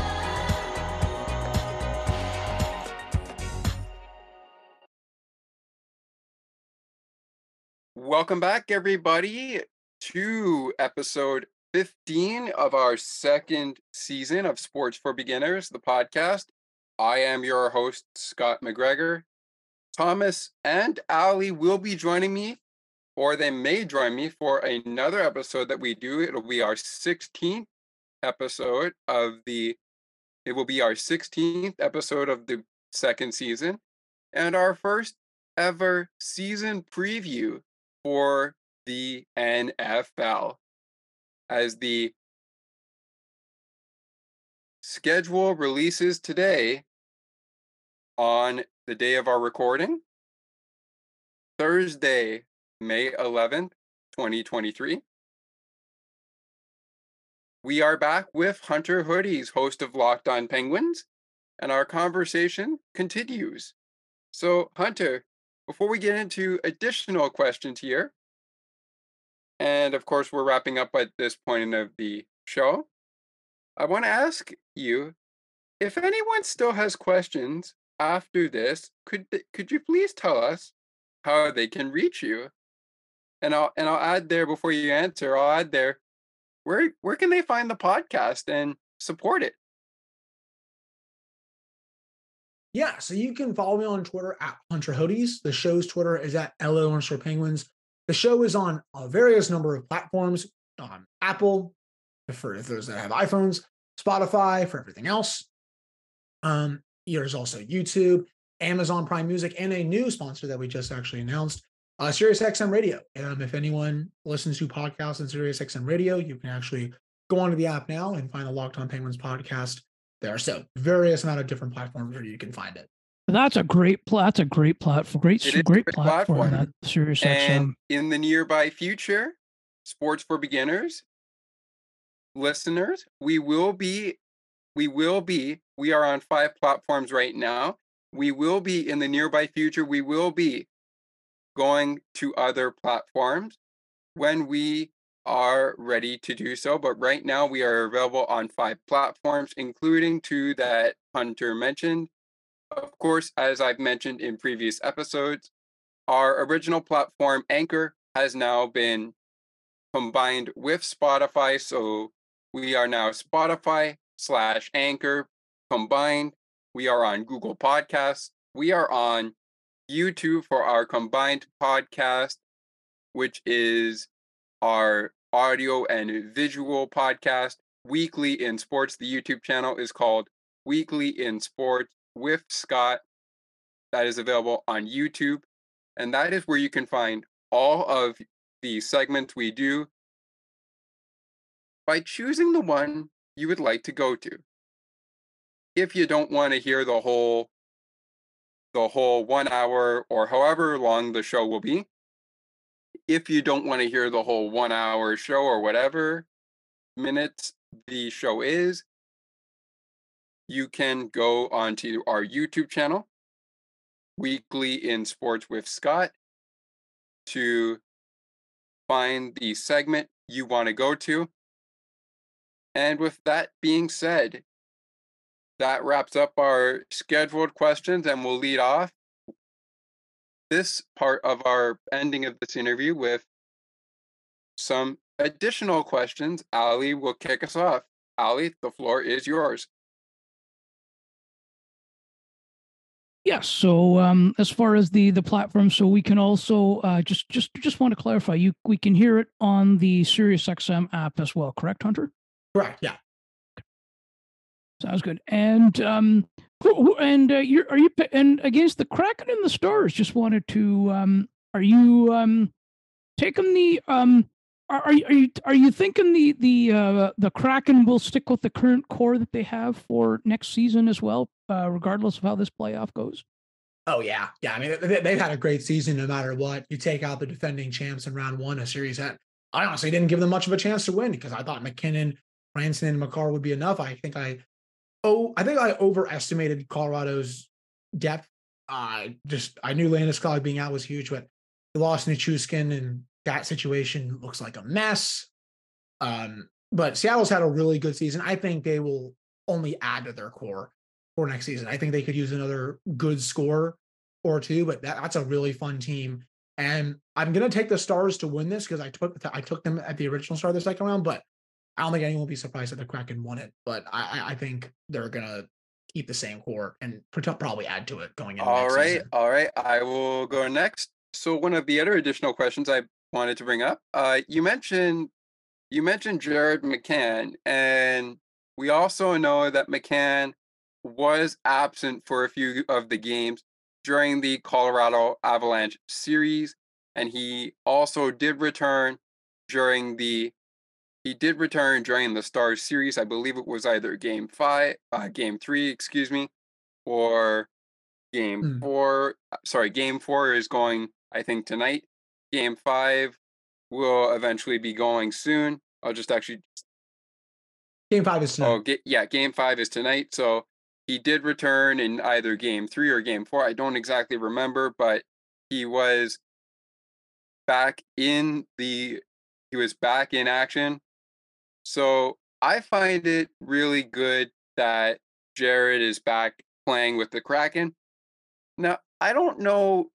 [SPEAKER 2] Welcome back, everybody, to episode 15 of our second season of Sports for Beginners, the podcast. I am your host, Scott McGregor. Thomas and Ali will be joining me, or they may join me for another episode that we do. It'll be our 16th episode of the, it will be our 16th episode of the second season and our first ever season preview for the NFL as the schedule releases today on the day of our recording, Thursday, May 11th, 2023. We are back with Hunter Hodies, host of Locked On Penguins, and our conversation continues. So, Hunter, before we get into additional questions here, and of course, we're wrapping up at this point of the show. I want to ask you if anyone still has questions after this, could could you please tell us how they can reach you? And I'll and I'll add there before you answer, I'll add there where where can they find the podcast and support it?
[SPEAKER 3] Yeah, so you can follow me on Twitter at Hunter Hodies. The show's Twitter is at LO underscore penguins. The show is on a various number of platforms on Apple, for those that have iPhones, Spotify, for everything else. Um, there's also YouTube, Amazon Prime Music, and a new sponsor that we just actually announced, uh, Sirius XM Radio. Um, if anyone listens to podcasts on Sirius XM Radio, you can actually go onto the app now and find the Locked On Penguins podcast there. So various amount of different platforms where you can find it.
[SPEAKER 1] That's a great pl- that's a great platform. Great great, great platform. platform. That Sirius
[SPEAKER 2] and in the nearby future, sports for beginners listeners, we will be we will be we are on five platforms right now. We will be in the nearby future we will be going to other platforms when we are ready to do so. But right now, we are available on five platforms, including two that Hunter mentioned of course, as I've mentioned in previous episodes, our original platform, Anchor, has now been combined with Spotify. So we are now Spotify slash Anchor combined. We are on Google Podcasts. We are on YouTube for our combined podcast, which is our audio and visual podcast. Weekly in Sports, the YouTube channel is called Weekly in Sports with Scott that is available on YouTube. And that is where you can find all of the segments we do by choosing the one you would like to go to. If you don't want to hear the whole the whole 1 hour or however long the show will be, if you don't want to hear the whole 1 hour show or whatever minutes the show is, you can go onto our YouTube channel, Weekly in Sports with Scott, to find the segment you want to go to. And with that being said, that wraps up our scheduled questions, and we'll lead off this part of our ending of this interview with some additional questions. Ali will kick us off. Ali, the floor is yours.
[SPEAKER 1] Yes. So um, as far as the the platform, so we can also uh, just just just want to clarify. You we can hear it on the SiriusXM app as well. Correct, Hunter?
[SPEAKER 3] Correct. Yeah.
[SPEAKER 1] Sounds good. And um, and uh, you're are you and against the Kraken and the Stars? Just wanted to um, are you um, taking the um are, are you are you thinking the the uh, the Kraken will stick with the current core that they have for next season as well, uh, regardless of how this playoff goes?
[SPEAKER 3] Oh yeah, yeah. I mean, they, have had a great season no matter what. You take out the defending champs in round one, a series that I honestly didn't give them much of a chance to win because I thought MacKinnon, Franson, and Makar would be enough. I think I oh I think I overestimated Colorado's depth. I just I knew Landis Landeskog being out was huge, but they lost Nichushkin and that situation looks like a mess. Um, but Seattle's had a really good season. I think they will only add to their core for next season. I think they could use another good score or two, but that, that's a really fun team. And I'm gonna take the Stars to win this because I took I took them at the original start of the second round, but I don't think anyone will be surprised that the Kraken won it, but I, I think they're gonna keep the same core and probably add to it going into
[SPEAKER 2] All right,
[SPEAKER 3] season.
[SPEAKER 2] all right. I will go next. So one of the other additional questions I wanted to bring up, uh, you mentioned you mentioned Jared McCann, and we also know that McCann was absent for a few of the games during the Colorado Avalanche series, and he also did return during the he did return during the Stars series. I believe it was either game five, uh, game three, excuse me, or game
[SPEAKER 3] Mm.
[SPEAKER 2] four. uh, Sorry, game four is going, I think, tonight. Game five will eventually be going soon. I'll just actually,
[SPEAKER 3] Game five is tonight.
[SPEAKER 2] oh, ga- yeah, game five is tonight. So he did return in either game three or game four. I don't exactly remember, but he was back in the, he was back in action. So I find it really good that Jared is back playing with the Kraken. Now, I don't know,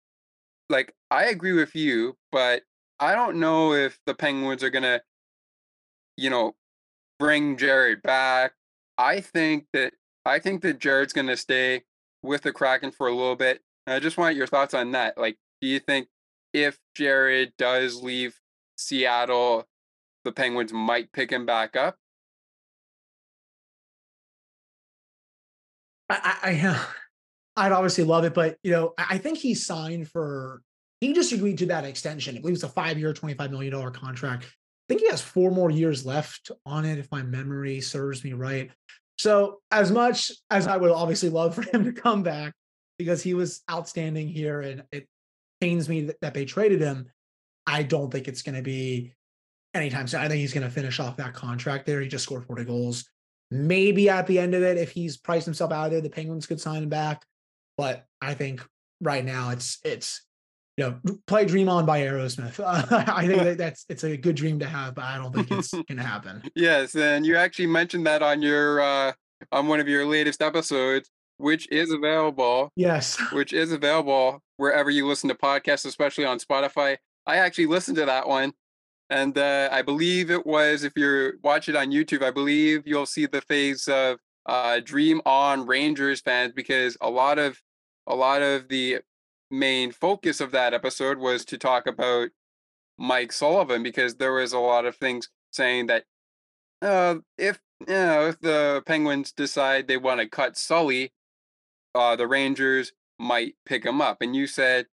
[SPEAKER 2] like, I agree with you, but I don't know if the Penguins are going to, you know, bring Jared back. I think that I think that Jared's going to stay with the Kraken for a little bit. And I just want your thoughts on that. Like, do you think if Jared does leave Seattle, the Penguins might pick him back up?
[SPEAKER 3] I, I, I'd obviously love it, but you know, I think he signed for he just agreed to that extension. I believe it's a five-year, $25 million contract. I think he has four more years left on it, if my memory serves me right. So, as much as I would obviously love for him to come back because he was outstanding here, and it pains me that, that they traded him, I don't think it's going to be anytime soon. I think he's going to finish off that contract there. He just scored 40 goals. Maybe at the end of it, if he's priced himself out of there, the Penguins could sign him back. But I think right now it's it's you know play Dream On by Aerosmith. I think that that's it's a good dream to have, but I don't think it's going to happen.
[SPEAKER 2] Yes, and you actually mentioned that on your uh, on one of your latest episodes, which is available,
[SPEAKER 3] Yes.
[SPEAKER 2] which is available wherever you listen to podcasts, especially on Spotify. I actually listened to that one, and uh, I believe it was if you watch it on YouTube, I believe you'll see the face of uh, Dream On Rangers fans because a lot of a lot of the main focus of that episode was to talk about Mike Sullivan because there was a lot of things saying that uh, if you know if the Penguins decide they want to cut Sully, uh, the Rangers might pick him up. And you said,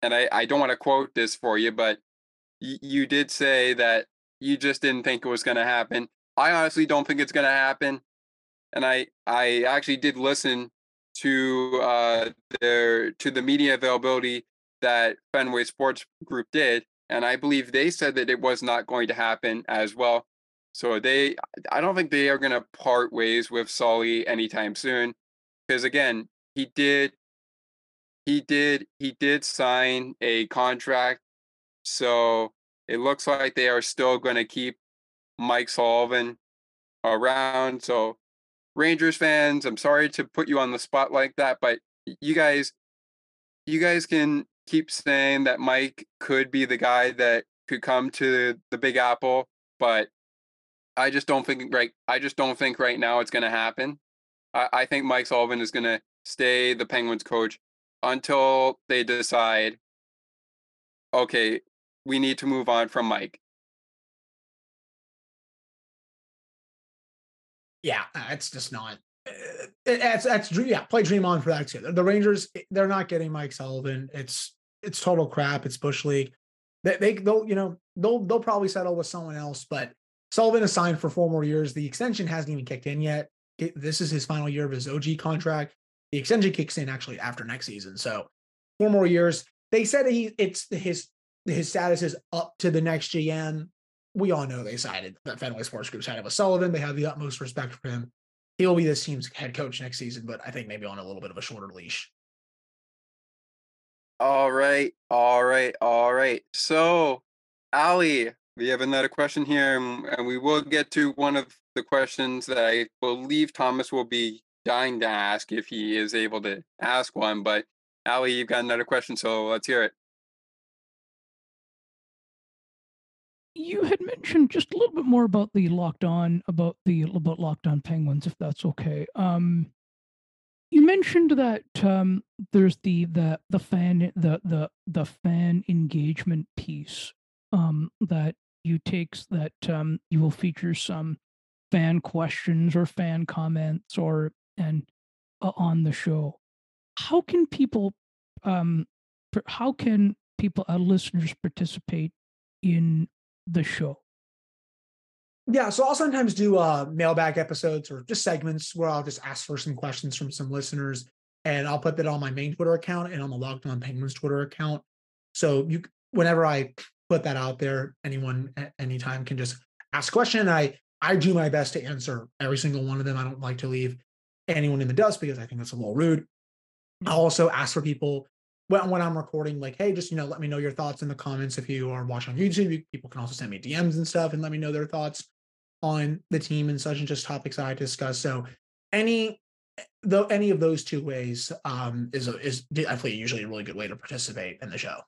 [SPEAKER 2] and I, I don't want to quote this for you, but you did say that you just didn't think it was going to happen. I honestly don't think it's going to happen. And I I actually did listen to uh their to the media availability that Fenway Sports Group did, and I believe they said that it was not going to happen as well. So they, I don't think they are going to part ways with Sully anytime soon, because again, he did, he did, he did sign a contract, so it looks like they are still going to keep Mike Sullivan around. So Rangers fans, I'm sorry to put you on the spot like that, but you guys, you guys can keep saying that Mike could be the guy that could come to the Big Apple, but I just don't think right. I just don't think right now it's going to happen. I, I think Mike Sullivan is going to stay the Penguins coach until they decide. Okay, we need to move on from Mike.
[SPEAKER 3] Yeah, uh, it's just not. uh, That's that's yeah. Play Dream On for that too. The Rangers, eh, they're not getting Mike Sullivan. It's it's total crap. It's bush league. They they they'll you know they'll they'll probably settle with someone else. But Sullivan is signed for four more years. The extension hasn't even kicked in yet. This is his final year of his OG contract. The extension kicks in actually after next season. So four more years. They said he it's his his status is up to the next GM. We all know they sided that Fenway Sports Group sided with Sullivan. They have the utmost respect for him. He'll be this team's head coach next season, but I think maybe on a little bit of a shorter leash.
[SPEAKER 2] All right, all right, all right. So, Ali, we have another question here, and and we will get to one of the questions that I believe Thomas will be dying to ask if he is able to ask one. But Ali, you've got another question, so let's hear it.
[SPEAKER 1] You had mentioned just a little bit more about the locked on about the about locked on penguins, if that's okay. Um, you mentioned that um, there's the the the fan the the the fan engagement piece um, that you takes that um, you will feature some fan questions or fan comments or and uh, on the show. How can people um, how can people uh, listeners participate in the show?
[SPEAKER 3] Yeah, so I'll sometimes do uh mailbag episodes or just segments where I'll just ask for some questions from some listeners, and I'll put that on my main Twitter account and on the Locked On Penguins Twitter account. So you, whenever I put that out there, anyone at anytime can just ask a question. I I do my best to answer every single one of them. I don't like to leave anyone in the dust because I think that's a little rude. I'll also ask for people when, when I'm recording, like, hey, just you know, let me know your thoughts in the comments. If you are watching on YouTube, people can also send me DMs and stuff and let me know their thoughts on the team and such and just topics I discuss. So any though any of those two ways um, is a, is definitely usually a really good way to participate in the show.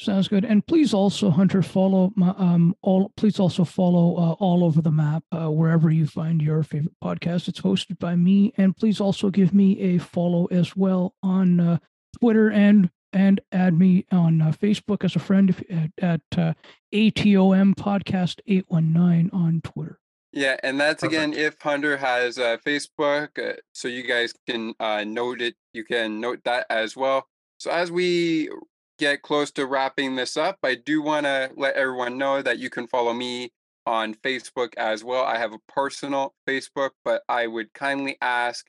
[SPEAKER 1] Sounds good. And please also, Hunter, follow my um all. Please also follow uh, all over the map uh, wherever you find your favorite podcast. It's hosted by me, and please also give me a follow as well on uh, Twitter and and add me on uh, Facebook as a friend if, at, at uh, ATOM Podcast eight one nine on Twitter.
[SPEAKER 2] Yeah, and that's Perfect. again if Hunter has uh, Facebook, uh, so you guys can uh, note it. You can note that as well. So as we get close to wrapping this up, I do want to let everyone know that you can follow me on Facebook as well. I have a personal Facebook, but I would kindly ask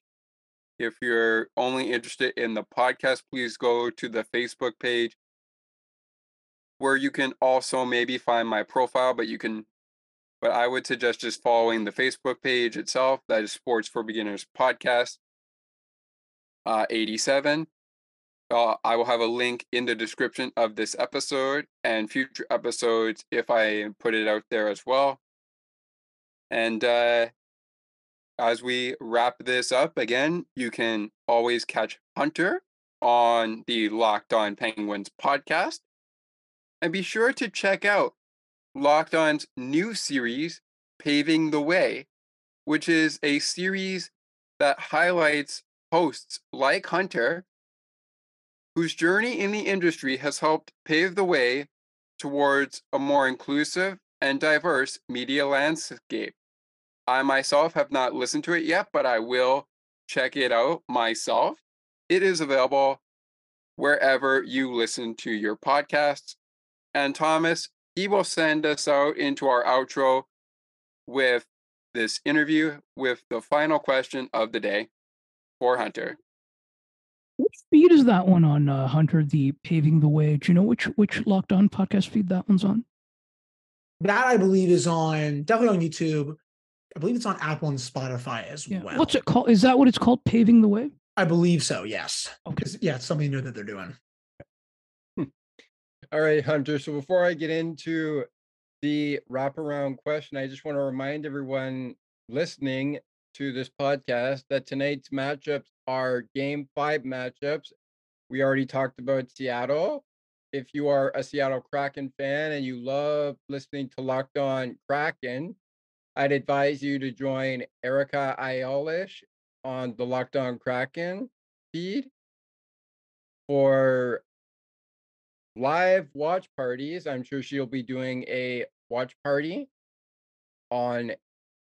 [SPEAKER 2] if you're only interested in the podcast, please go to the Facebook page where you can also maybe find my profile, but you can but I would suggest just following the Facebook page itself. That is Sports for Beginners Podcast uh, 87. Uh, I will have a link in the description of this episode and future episodes if I put it out there as well. And uh, as we wrap this up again, you can always catch Hunter on the Locked On Penguins podcast. And be sure to check out Locked On's new series, Paving the Way, which is a series that highlights hosts like Hunter whose journey in the industry has helped pave the way towards a more inclusive and diverse media landscape. I myself have not listened to it yet, but I will check it out myself. It is available wherever you listen to your podcasts. And Thomas, he will send us out into our outro with this interview with the final question of the day for Hunter.
[SPEAKER 1] Which feed is that one on, uh, Hunter? The paving the way. Do you know which which locked on podcast feed that one's on?
[SPEAKER 3] That I believe is on definitely on YouTube. I believe it's on Apple and Spotify as
[SPEAKER 1] yeah.
[SPEAKER 3] well.
[SPEAKER 1] What's it called? Is that what it's called? Paving the way.
[SPEAKER 3] I believe so. Yes.
[SPEAKER 1] Okay.
[SPEAKER 3] Yeah, it's something new that they're doing.
[SPEAKER 4] Hmm. All right, Hunter. So before I get into the wraparound question, I just want to remind everyone listening to this podcast that tonight's matchups are game five matchups. We already talked about Seattle. If you are a Seattle Kraken fan and you love listening to Locked On Kraken, I'd advise you to join Erica Iolish on the Locked On Kraken feed for live watch parties. I'm sure she'll be doing a watch party on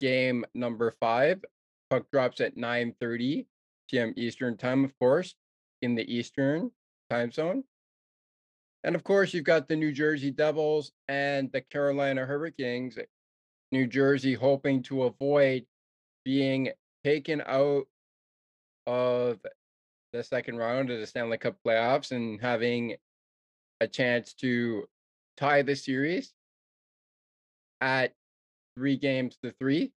[SPEAKER 4] game number five. Puck drops at 9:30 p.m. Eastern time, of course, in the Eastern time zone. And of course, you've got the New Jersey Devils and the Carolina Hurricanes. New Jersey hoping to avoid being taken out of the second round of the Stanley Cup playoffs and having a chance to tie the series at three games to three.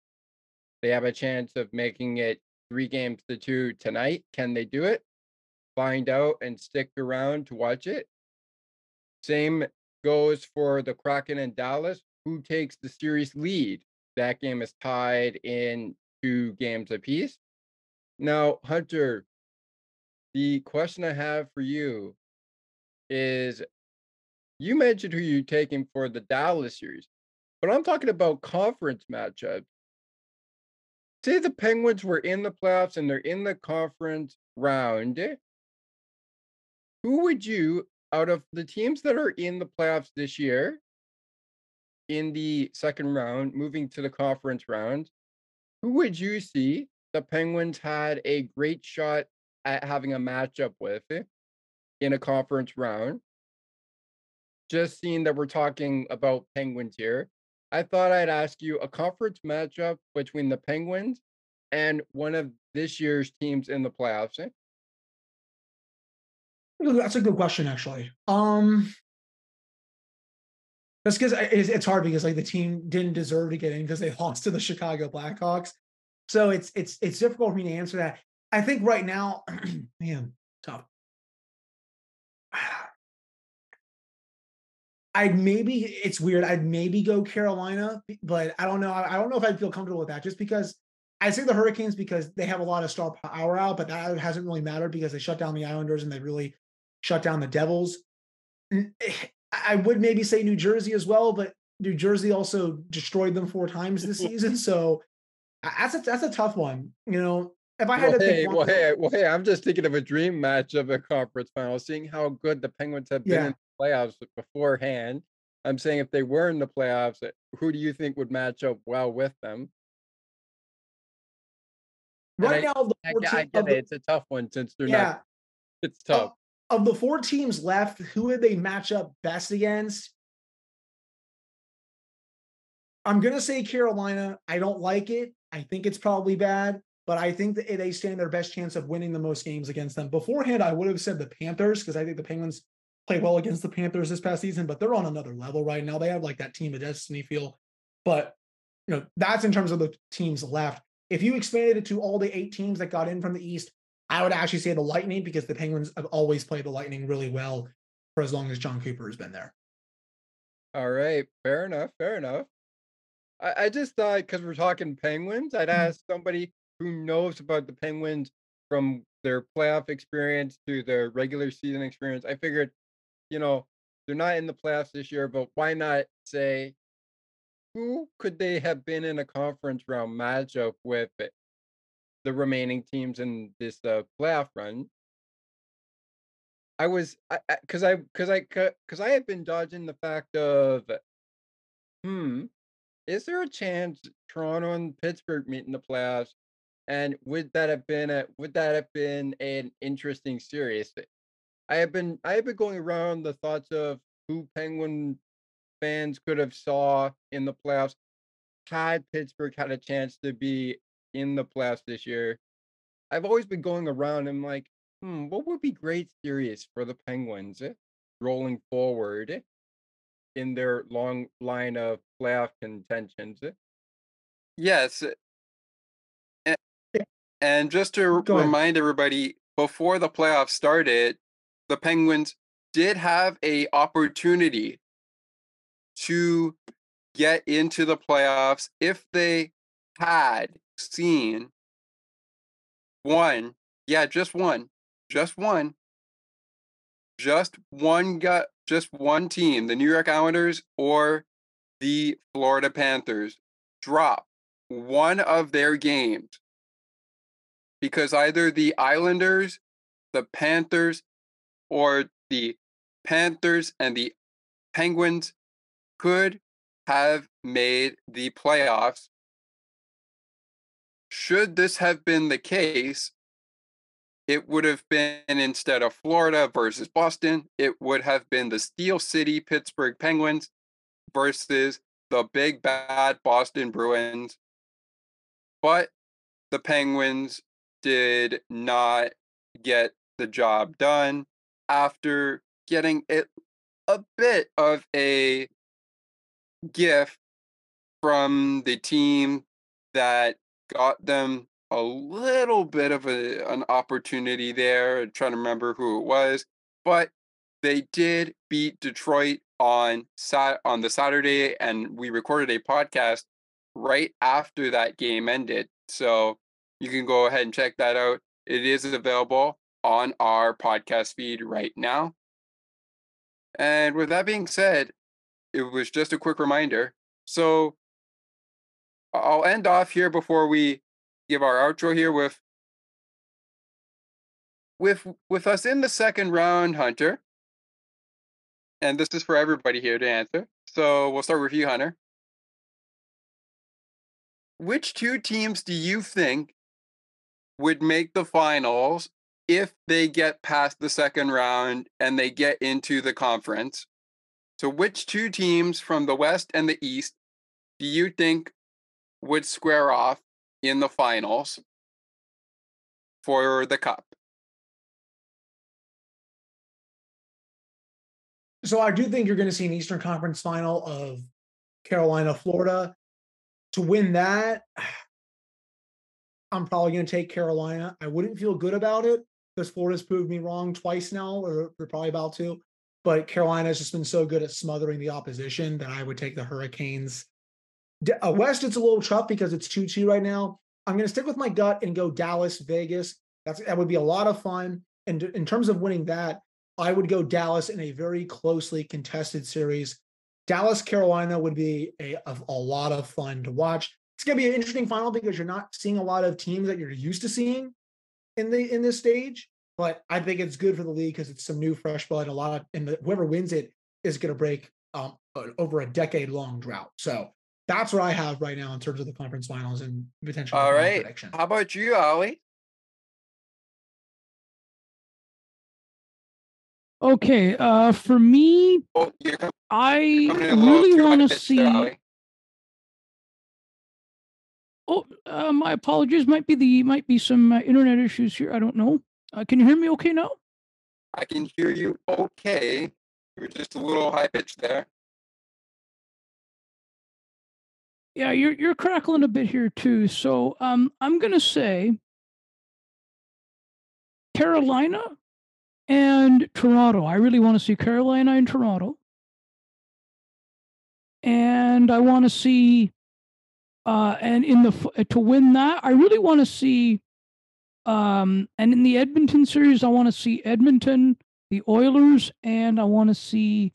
[SPEAKER 4] They have a chance of making it three games to two tonight. Can they do it? Find out and stick around to watch it. Same goes for the Kraken and Dallas. Who takes the series lead? That game is tied in two games apiece. Now, Hunter, the question I have for you is you mentioned who you're taking for the Dallas series, but I'm talking about conference matchups. Say the Penguins were in the playoffs and they're in the conference round. Who would you, out of the teams that are in the playoffs this year, in the second round, moving to the conference round, who would you see the Penguins had a great shot at having a matchup with in a conference round? Just seeing that we're talking about Penguins here, I thought I'd ask you a conference matchup between the Penguins and one of this year's teams in the playoffs. Eh?
[SPEAKER 3] That's a good question, actually. Um, that's because eh, it's, it's hard because like the team didn't deserve to get in because they lost to the Chicago Blackhawks. So it's it's it's difficult for me to answer that. I think right now, man, tough. I'd maybe it's weird. I'd maybe go Carolina, but I don't know. I don't know if I'd feel comfortable with that just because I say the Hurricanes because they have a lot of star power out, but that hasn't really mattered because they shut down the Islanders and they really shut down the Devils. Eh, I would maybe say New Jersey as well, but New Jersey also destroyed them four times this season. So that's a that's a tough one. You know, if I had
[SPEAKER 4] well,
[SPEAKER 3] to
[SPEAKER 4] hey,
[SPEAKER 3] pick
[SPEAKER 4] well, hey, well, hey, I'm just thinking of a dream match of a conference final, seeing how good the Penguins have been
[SPEAKER 3] Yeah.
[SPEAKER 4] in the playoffs beforehand. I'm saying if they were in the playoffs, eh, who do you think would match up well with them?
[SPEAKER 3] Right now the
[SPEAKER 4] I, I get it. It's a tough one since they're
[SPEAKER 3] yeah,
[SPEAKER 4] not. It's tough.
[SPEAKER 3] Of the four teams left, who would they match up best against? I'm gonna say Carolina. I don't like it. I think it's probably bad, but I think that they stand their best chance of winning the most games against them. Beforehand, I would have said the Panthers because I think the Penguins played well against the Panthers this past season, but they're on another level right now. They have like that team of destiny feel. But you know, that's in terms of the teams left. If you expanded it to all the eight teams that got in from the East, I would actually say the Lightning because the Penguins have always played the Lightning really well for as long as Jon Cooper has been there.
[SPEAKER 4] All right, fair enough, fair enough. I, I just thought because we're talking Penguins, I'd
[SPEAKER 3] Mhm.
[SPEAKER 4] ask somebody who knows about the Penguins from their playoff experience to their regular season experience. I figured, you know, they're not in the playoffs this year, but why not say who could they have been in a conference round matchup with it- the remaining teams in this uh, playoff run? I was I because I because I because I have been dodging the fact of hmm is there a chance Toronto and Pittsburgh meet in the playoffs? And would that have been a would that have been an interesting series? I have been I have been going around the thoughts of who Penguin fans could have saw in the playoffs had Pittsburgh had a chance to be in the playoffs this year. I've always been going around and like, hmm, what would be great series for the Penguins eh, rolling forward eh, in their long line of playoff contentions? eh?
[SPEAKER 2] Yes. a- And just to
[SPEAKER 3] Go ahead.
[SPEAKER 2] remind everybody, before the playoffs started, the Penguins did have a opportunity to get into the playoffs if they had seen one, yeah, just one, just one, just one got just one team, the New York Islanders or the Florida Panthers, drop one of their games because either the Islanders, the Panthers, or the Panthers and the Penguins could have made the playoffs. Should this have been the case, it would have been instead of Florida versus Boston, it would have been the Steel City Pittsburgh Penguins versus the big bad Boston Bruins. But the Penguins did not get the job done after getting it a bit of a gift from the team that got them a little bit of a, an opportunity there. I'm trying to remember who it was, but they did beat Detroit on on the Saturday, and we recorded a podcast right after that game ended. So you can go ahead and check that out. It is available on our podcast feed right now. And with that being said, it was just a quick reminder So I'll end off here before we give our outro here with with with us in the second round, Hunter. And this is for everybody here to answer. So we'll start with you, Hunter. Which two teams do you think would make the finals if they get past the second round and they get into the conference? So, which two teams from the West and the East do you think would square off in the finals for the cup?
[SPEAKER 3] So I do think you're going to see an Eastern Conference final of Carolina, Florida. To win that, I'm probably going to take Carolina. I wouldn't feel good about it because Florida's proved me wrong twice now, or they're probably about to. But Carolina has just been so good at smothering the opposition that I would take the Hurricanes. Uh, West, it's a little tough because it's 2 2 right now. I'm going to stick with my gut and go Dallas, Vegas. That's that would be a lot of fun. And in terms of winning that, I would go Dallas in a very closely contested series. Dallas, Carolina would be a, a, a lot of fun to watch. It's going to be an interesting final because you're not seeing a lot of teams that you're used to seeing in the in this stage. But I think it's good for the league because it's some new fresh blood. A lot of and the, whoever wins it is going to break um, over a decade long drought. So that's what I have right now in terms of the conference finals and potential.
[SPEAKER 2] All right. Prediction. How about you, Ali?
[SPEAKER 1] Okay, uh, for me, oh, I really want to see. There, oh, uh, my apologies. Might be the might be some uh, internet issues here. I don't know. Uh, can you hear me okay now?
[SPEAKER 2] I can hear you okay. You're just a little high pitched there.
[SPEAKER 1] Yeah, you're you're crackling a bit here too. So um, I'm gonna say Carolina and Toronto. I really want to see Carolina and Toronto. And I want to see uh and in the to win that, I really want to see um and in the Edmonton series I want to see Edmonton, the Oilers and I want to see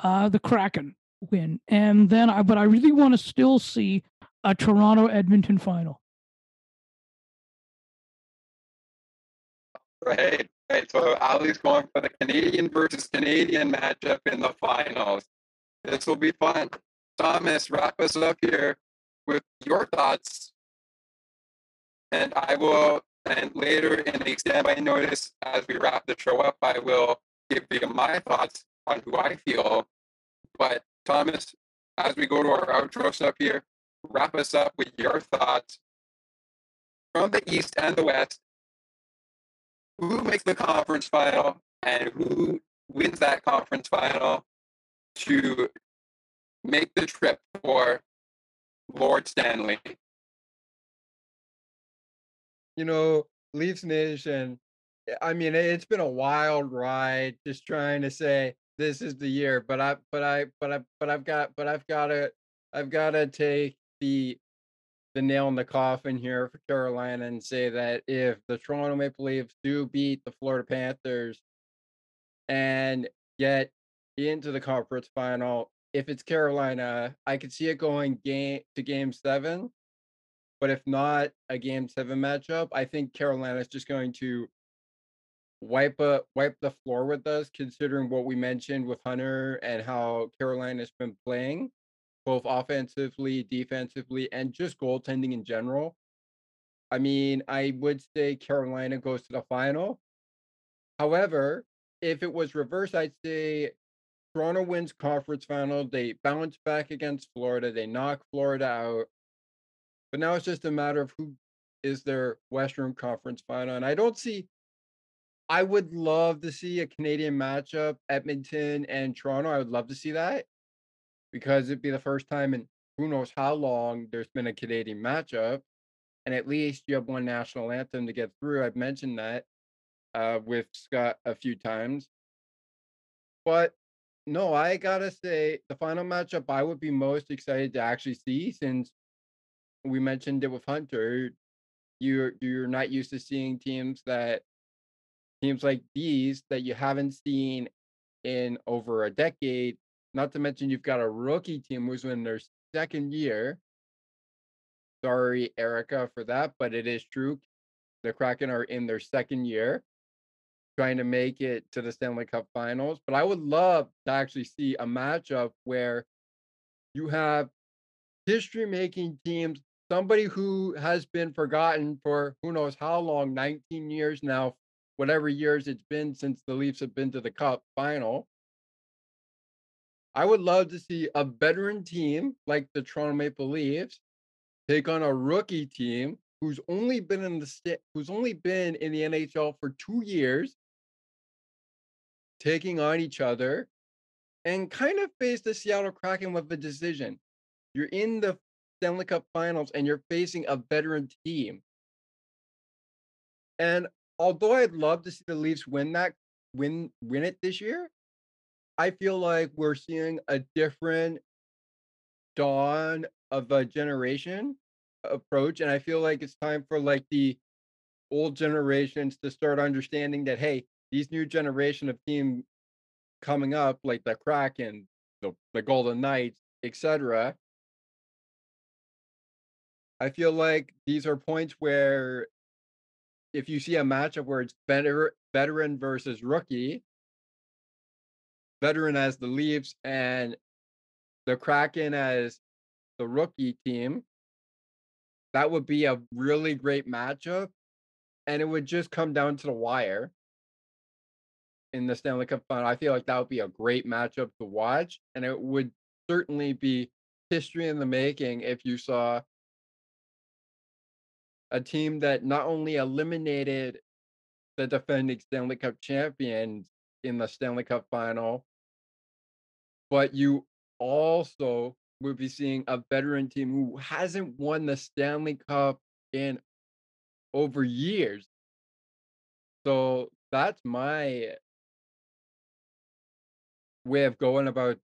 [SPEAKER 1] uh the Kraken win. And then I but I really want to still see a Toronto Edmonton final.
[SPEAKER 2] Right. Right, so Ali's going for the Canadian versus Canadian matchup in the finals. This will be fun. Thomas, wrap us up here with your thoughts. And I will, and later in the standby notice, as we wrap the show up, I will give you my thoughts on who I feel. But Thomas, as we go to our outro stuff here, wrap us up with your thoughts from the East and the West who makes the conference final and who wins that conference final to make the trip for Lord Stanley.
[SPEAKER 4] You know, Leafs Nation, I mean, it's been a wild ride just trying to say this is the year, but I, but I, but I, but I've got, but I've got to, I've got to take the the nail in the coffin here for Carolina and say that if the Toronto Maple Leafs do beat the Florida Panthers and get into the conference final, if it's Carolina, I could see it going game to game seven. But if not a game seven matchup, I think Carolina is just going to wipe a wipe the floor with us, considering what we mentioned with Hunter and how Carolina's been playing both offensively, defensively, and just goaltending in general. I mean, I would say Carolina goes to the final. However, if it was reverse, I'd say Toronto wins conference final. They bounce back against Florida. They knock Florida out. But now it's just a matter of who is their Western Conference final. And I don't see, I would love to see a Canadian matchup, Edmonton and Toronto. I would love to see that because it'd be the first time in who knows how long there's been a Canadian matchup. And at least you have one national anthem to get through. I've mentioned that uh, with Scott a few times. But no, I gotta say, the final matchup I would be most excited to actually see since we mentioned it with Hunter. You're you're not used to seeing teams that teams like these that you haven't seen in over a decade not to mention you've got a rookie team who's in their second year. Sorry, Erica, for that, but it is true. The Kraken are in their second year trying to make it to the Stanley Cup finals. But I would love to actually see a matchup where you have history making teams, somebody who has been forgotten for who knows how long 19 years now, whatever years it's been since the Leafs have been to the Cup final. I would love to see a veteran team like the Toronto Maple Leafs take on a rookie team who's only been in the st- who's only been in the NHL for 2 years taking on each other and kind of face the Seattle Kraken with a decision. You're in the Stanley Cup finals and you're facing a veteran team. And although I'd love to see the Leafs win that win win it this year, I feel like we're seeing a different dawn of a generation approach and I feel like it's time for like the old generations to start understanding that hey, these new generation of team coming up like the Kraken, the, the Golden Knights, etc. I feel like these are points where if you see a matchup where it's better veteran versus rookie, veteran as the Leafs and the Kraken as the rookie team, that would be a really great matchup. And it would just come down to the wire in the Stanley Cup final. I feel like that would be a great matchup to watch. And it would certainly be history in the making if you saw a team that not only eliminated the defending Stanley Cup champions in the Stanley Cup final, but you also would be seeing a veteran team who hasn't won the Stanley Cup in over years. So that's my way of going about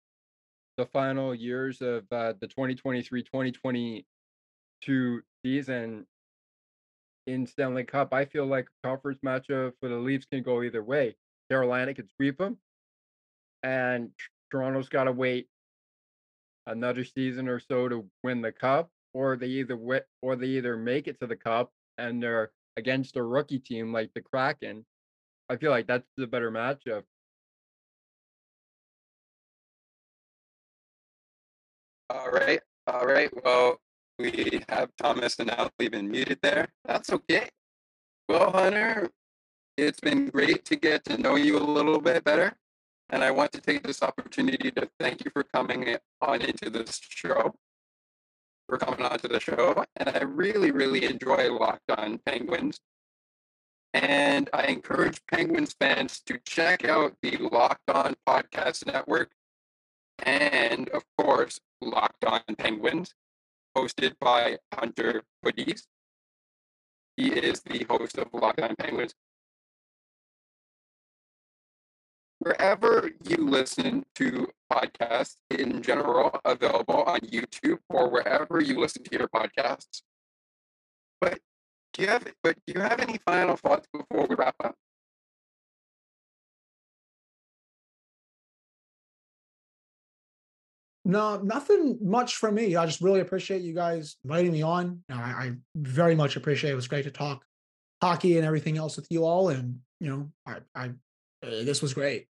[SPEAKER 4] the final years of uh, the 2023 2022 season in Stanley Cup. I feel like a conference matchup for the Leafs can go either way. Carolina can sweep them, and Toronto's got to wait another season or so to win the cup, or they either win, or they either make it to the cup and they're against a rookie team like the Kraken. I feel like that's the better matchup.
[SPEAKER 2] All right. All right. Well, we have Thomas and Ali been muted there. That's okay. Well, Hunter, it's been great to get to know you a little bit better. And I want to take this opportunity to thank you for coming on into this show, for coming on to the show. And I really, really enjoy Locked On Penguins. And I encourage Penguins fans to check out the Locked On Podcast Network and, of course, Locked On Penguins, hosted by Hunter Hodies. He is the host of Locked On Penguins. Wherever you listen to podcasts in general, available on YouTube or wherever you listen to your podcasts. But do you have but do you have any final thoughts before we wrap up?
[SPEAKER 3] No, nothing much from me. I just really appreciate you guys inviting me on. I, I very much appreciate it. It was great to talk hockey and everything else with you all. And, you know, I, I uh, this was great.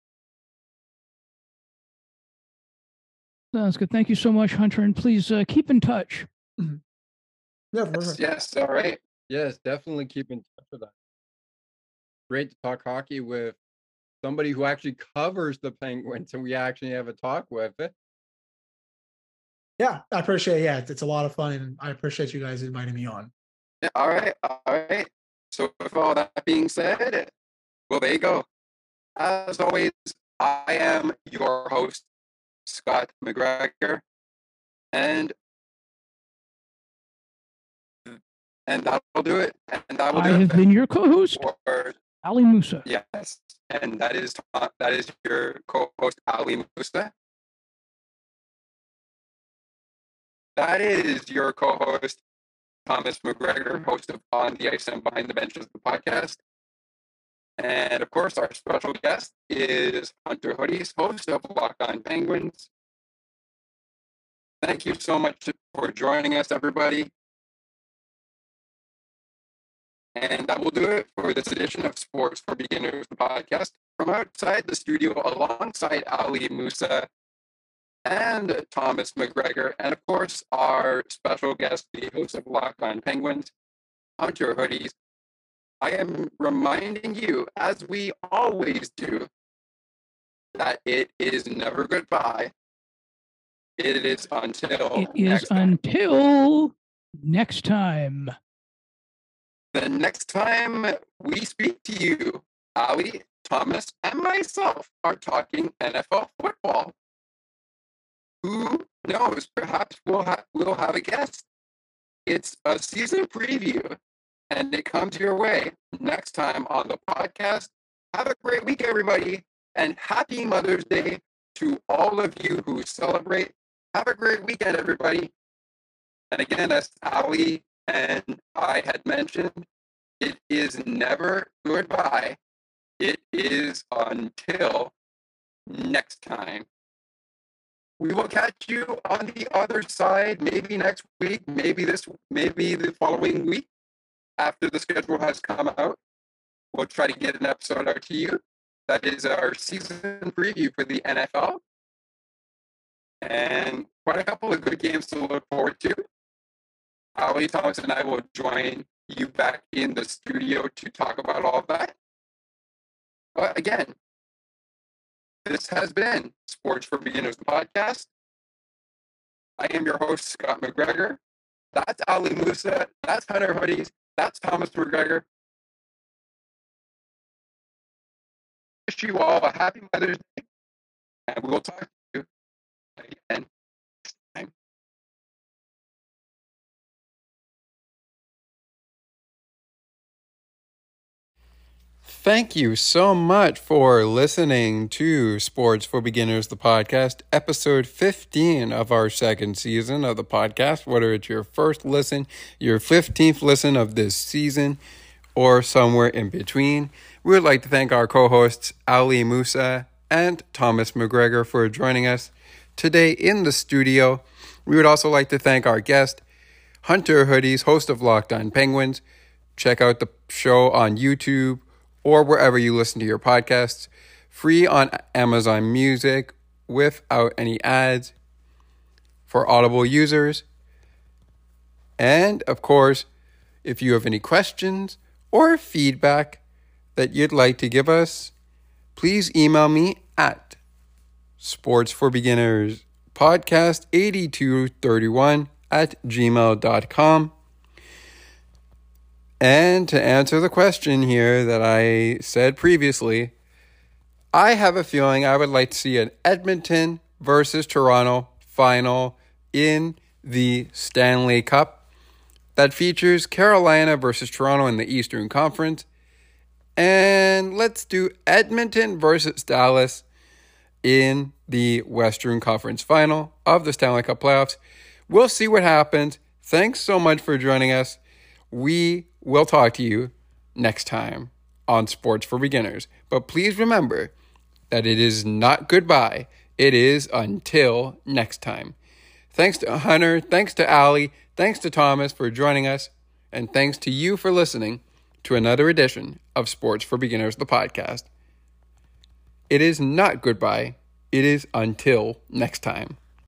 [SPEAKER 1] Sounds good. Thank you so much, Hunter. And please uh, keep in touch.
[SPEAKER 3] Yeah, for sure.
[SPEAKER 2] Yes, yes, all right.
[SPEAKER 4] Yes, definitely keep in touch with that. Great to talk hockey with somebody who actually covers the Penguins and we actually have a talk with.
[SPEAKER 3] Yeah, I appreciate it. Yeah, it's, it's a lot of fun. And I appreciate you guys inviting me on.
[SPEAKER 2] Yeah, all right, all right. So with all that being said, well, there you go. As always, I am your host, Scott McGregor, and and that'll do it. And that will
[SPEAKER 1] I
[SPEAKER 2] do
[SPEAKER 1] have
[SPEAKER 2] it
[SPEAKER 1] been your co-host,
[SPEAKER 2] for
[SPEAKER 1] Ali Musa.
[SPEAKER 2] yes, and that is uh, that is your co-host Ali Musa. That is your co-host Thomas McGregor, host of On the Ice and Behind the Benches, the podcast. And of course, our special guest is Hunter Hodies, host of Lock On Penguins. Thank you so much for joining us, everybody. And that will do it for this edition of Sports for Beginners, the podcast from outside the studio alongside Ali Musa and Thomas McGregor, and of course, our special guest, the host of Locked On Penguins, Hunter Hodies. I am reminding you, as we always do, that it is never goodbye. It is until
[SPEAKER 1] It is
[SPEAKER 2] next time.
[SPEAKER 1] until next time.
[SPEAKER 2] the next time we speak to you, Ali, Thomas, and myself are talking NFL football. Who knows? Perhaps we'll ha- we'll have a guest. It's a season preview, and it comes your way next time on the podcast. Have a great week, everybody, and happy Mother's Day to all of you who celebrate. Have a great weekend, everybody. And again, as Ali and I had mentioned, it is never goodbye. It is until next time. We will catch you on the other side, maybe next week, maybe this, maybe the following week after the schedule has come out. We'll try to get an episode out to you. That is our season preview for the NFL. And quite a couple of good games to look forward to. Ali Thomas and I will join you back in the studio to talk about all that. But again, this has been Sports for Beginners, podcast. I am your host, Scott McGregor. That's Ali Musa. That's Hunter Hodies. That's Thomas McGregor. Wish you all a happy Mother's Day. And we will talk to you again Thank you so much for listening to Sports for Beginners, the podcast, episode 15 of our second season of the podcast. Whether it's your first listen, your 15th listen of this season, or somewhere in between, we would like to thank our co hosts, Ali Musa and Thomas McGregor, for joining us today in the studio. We would also like to thank our guest, Hunter Hodies, host of Locked On Penguins. Check out the show on YouTube or wherever you listen to your podcasts. Free on Amazon Music without any ads for Audible users. And of course, if you have any questions or feedback that you'd like to give us, please email me at sports for beginners podcast 8231 at gmail.com. And to answer the question here that I said previously, I have a feeling I would like to see an Edmonton versus Toronto final in the Stanley Cup that features Carolina versus Toronto in the Eastern Conference. And let's do Edmonton versus Dallas in the Western Conference final of the Stanley Cup playoffs. We'll see what happens. Thanks so much for joining us. We will talk to you next time on Sports for Beginners. But please remember that it is not goodbye, it is until next time. Thanks to Hunter, thanks to Ali, thanks to Thomas for joining us, and thanks to you for listening to another edition of Sports for Beginners, the podcast. It is not goodbye, it is until next time.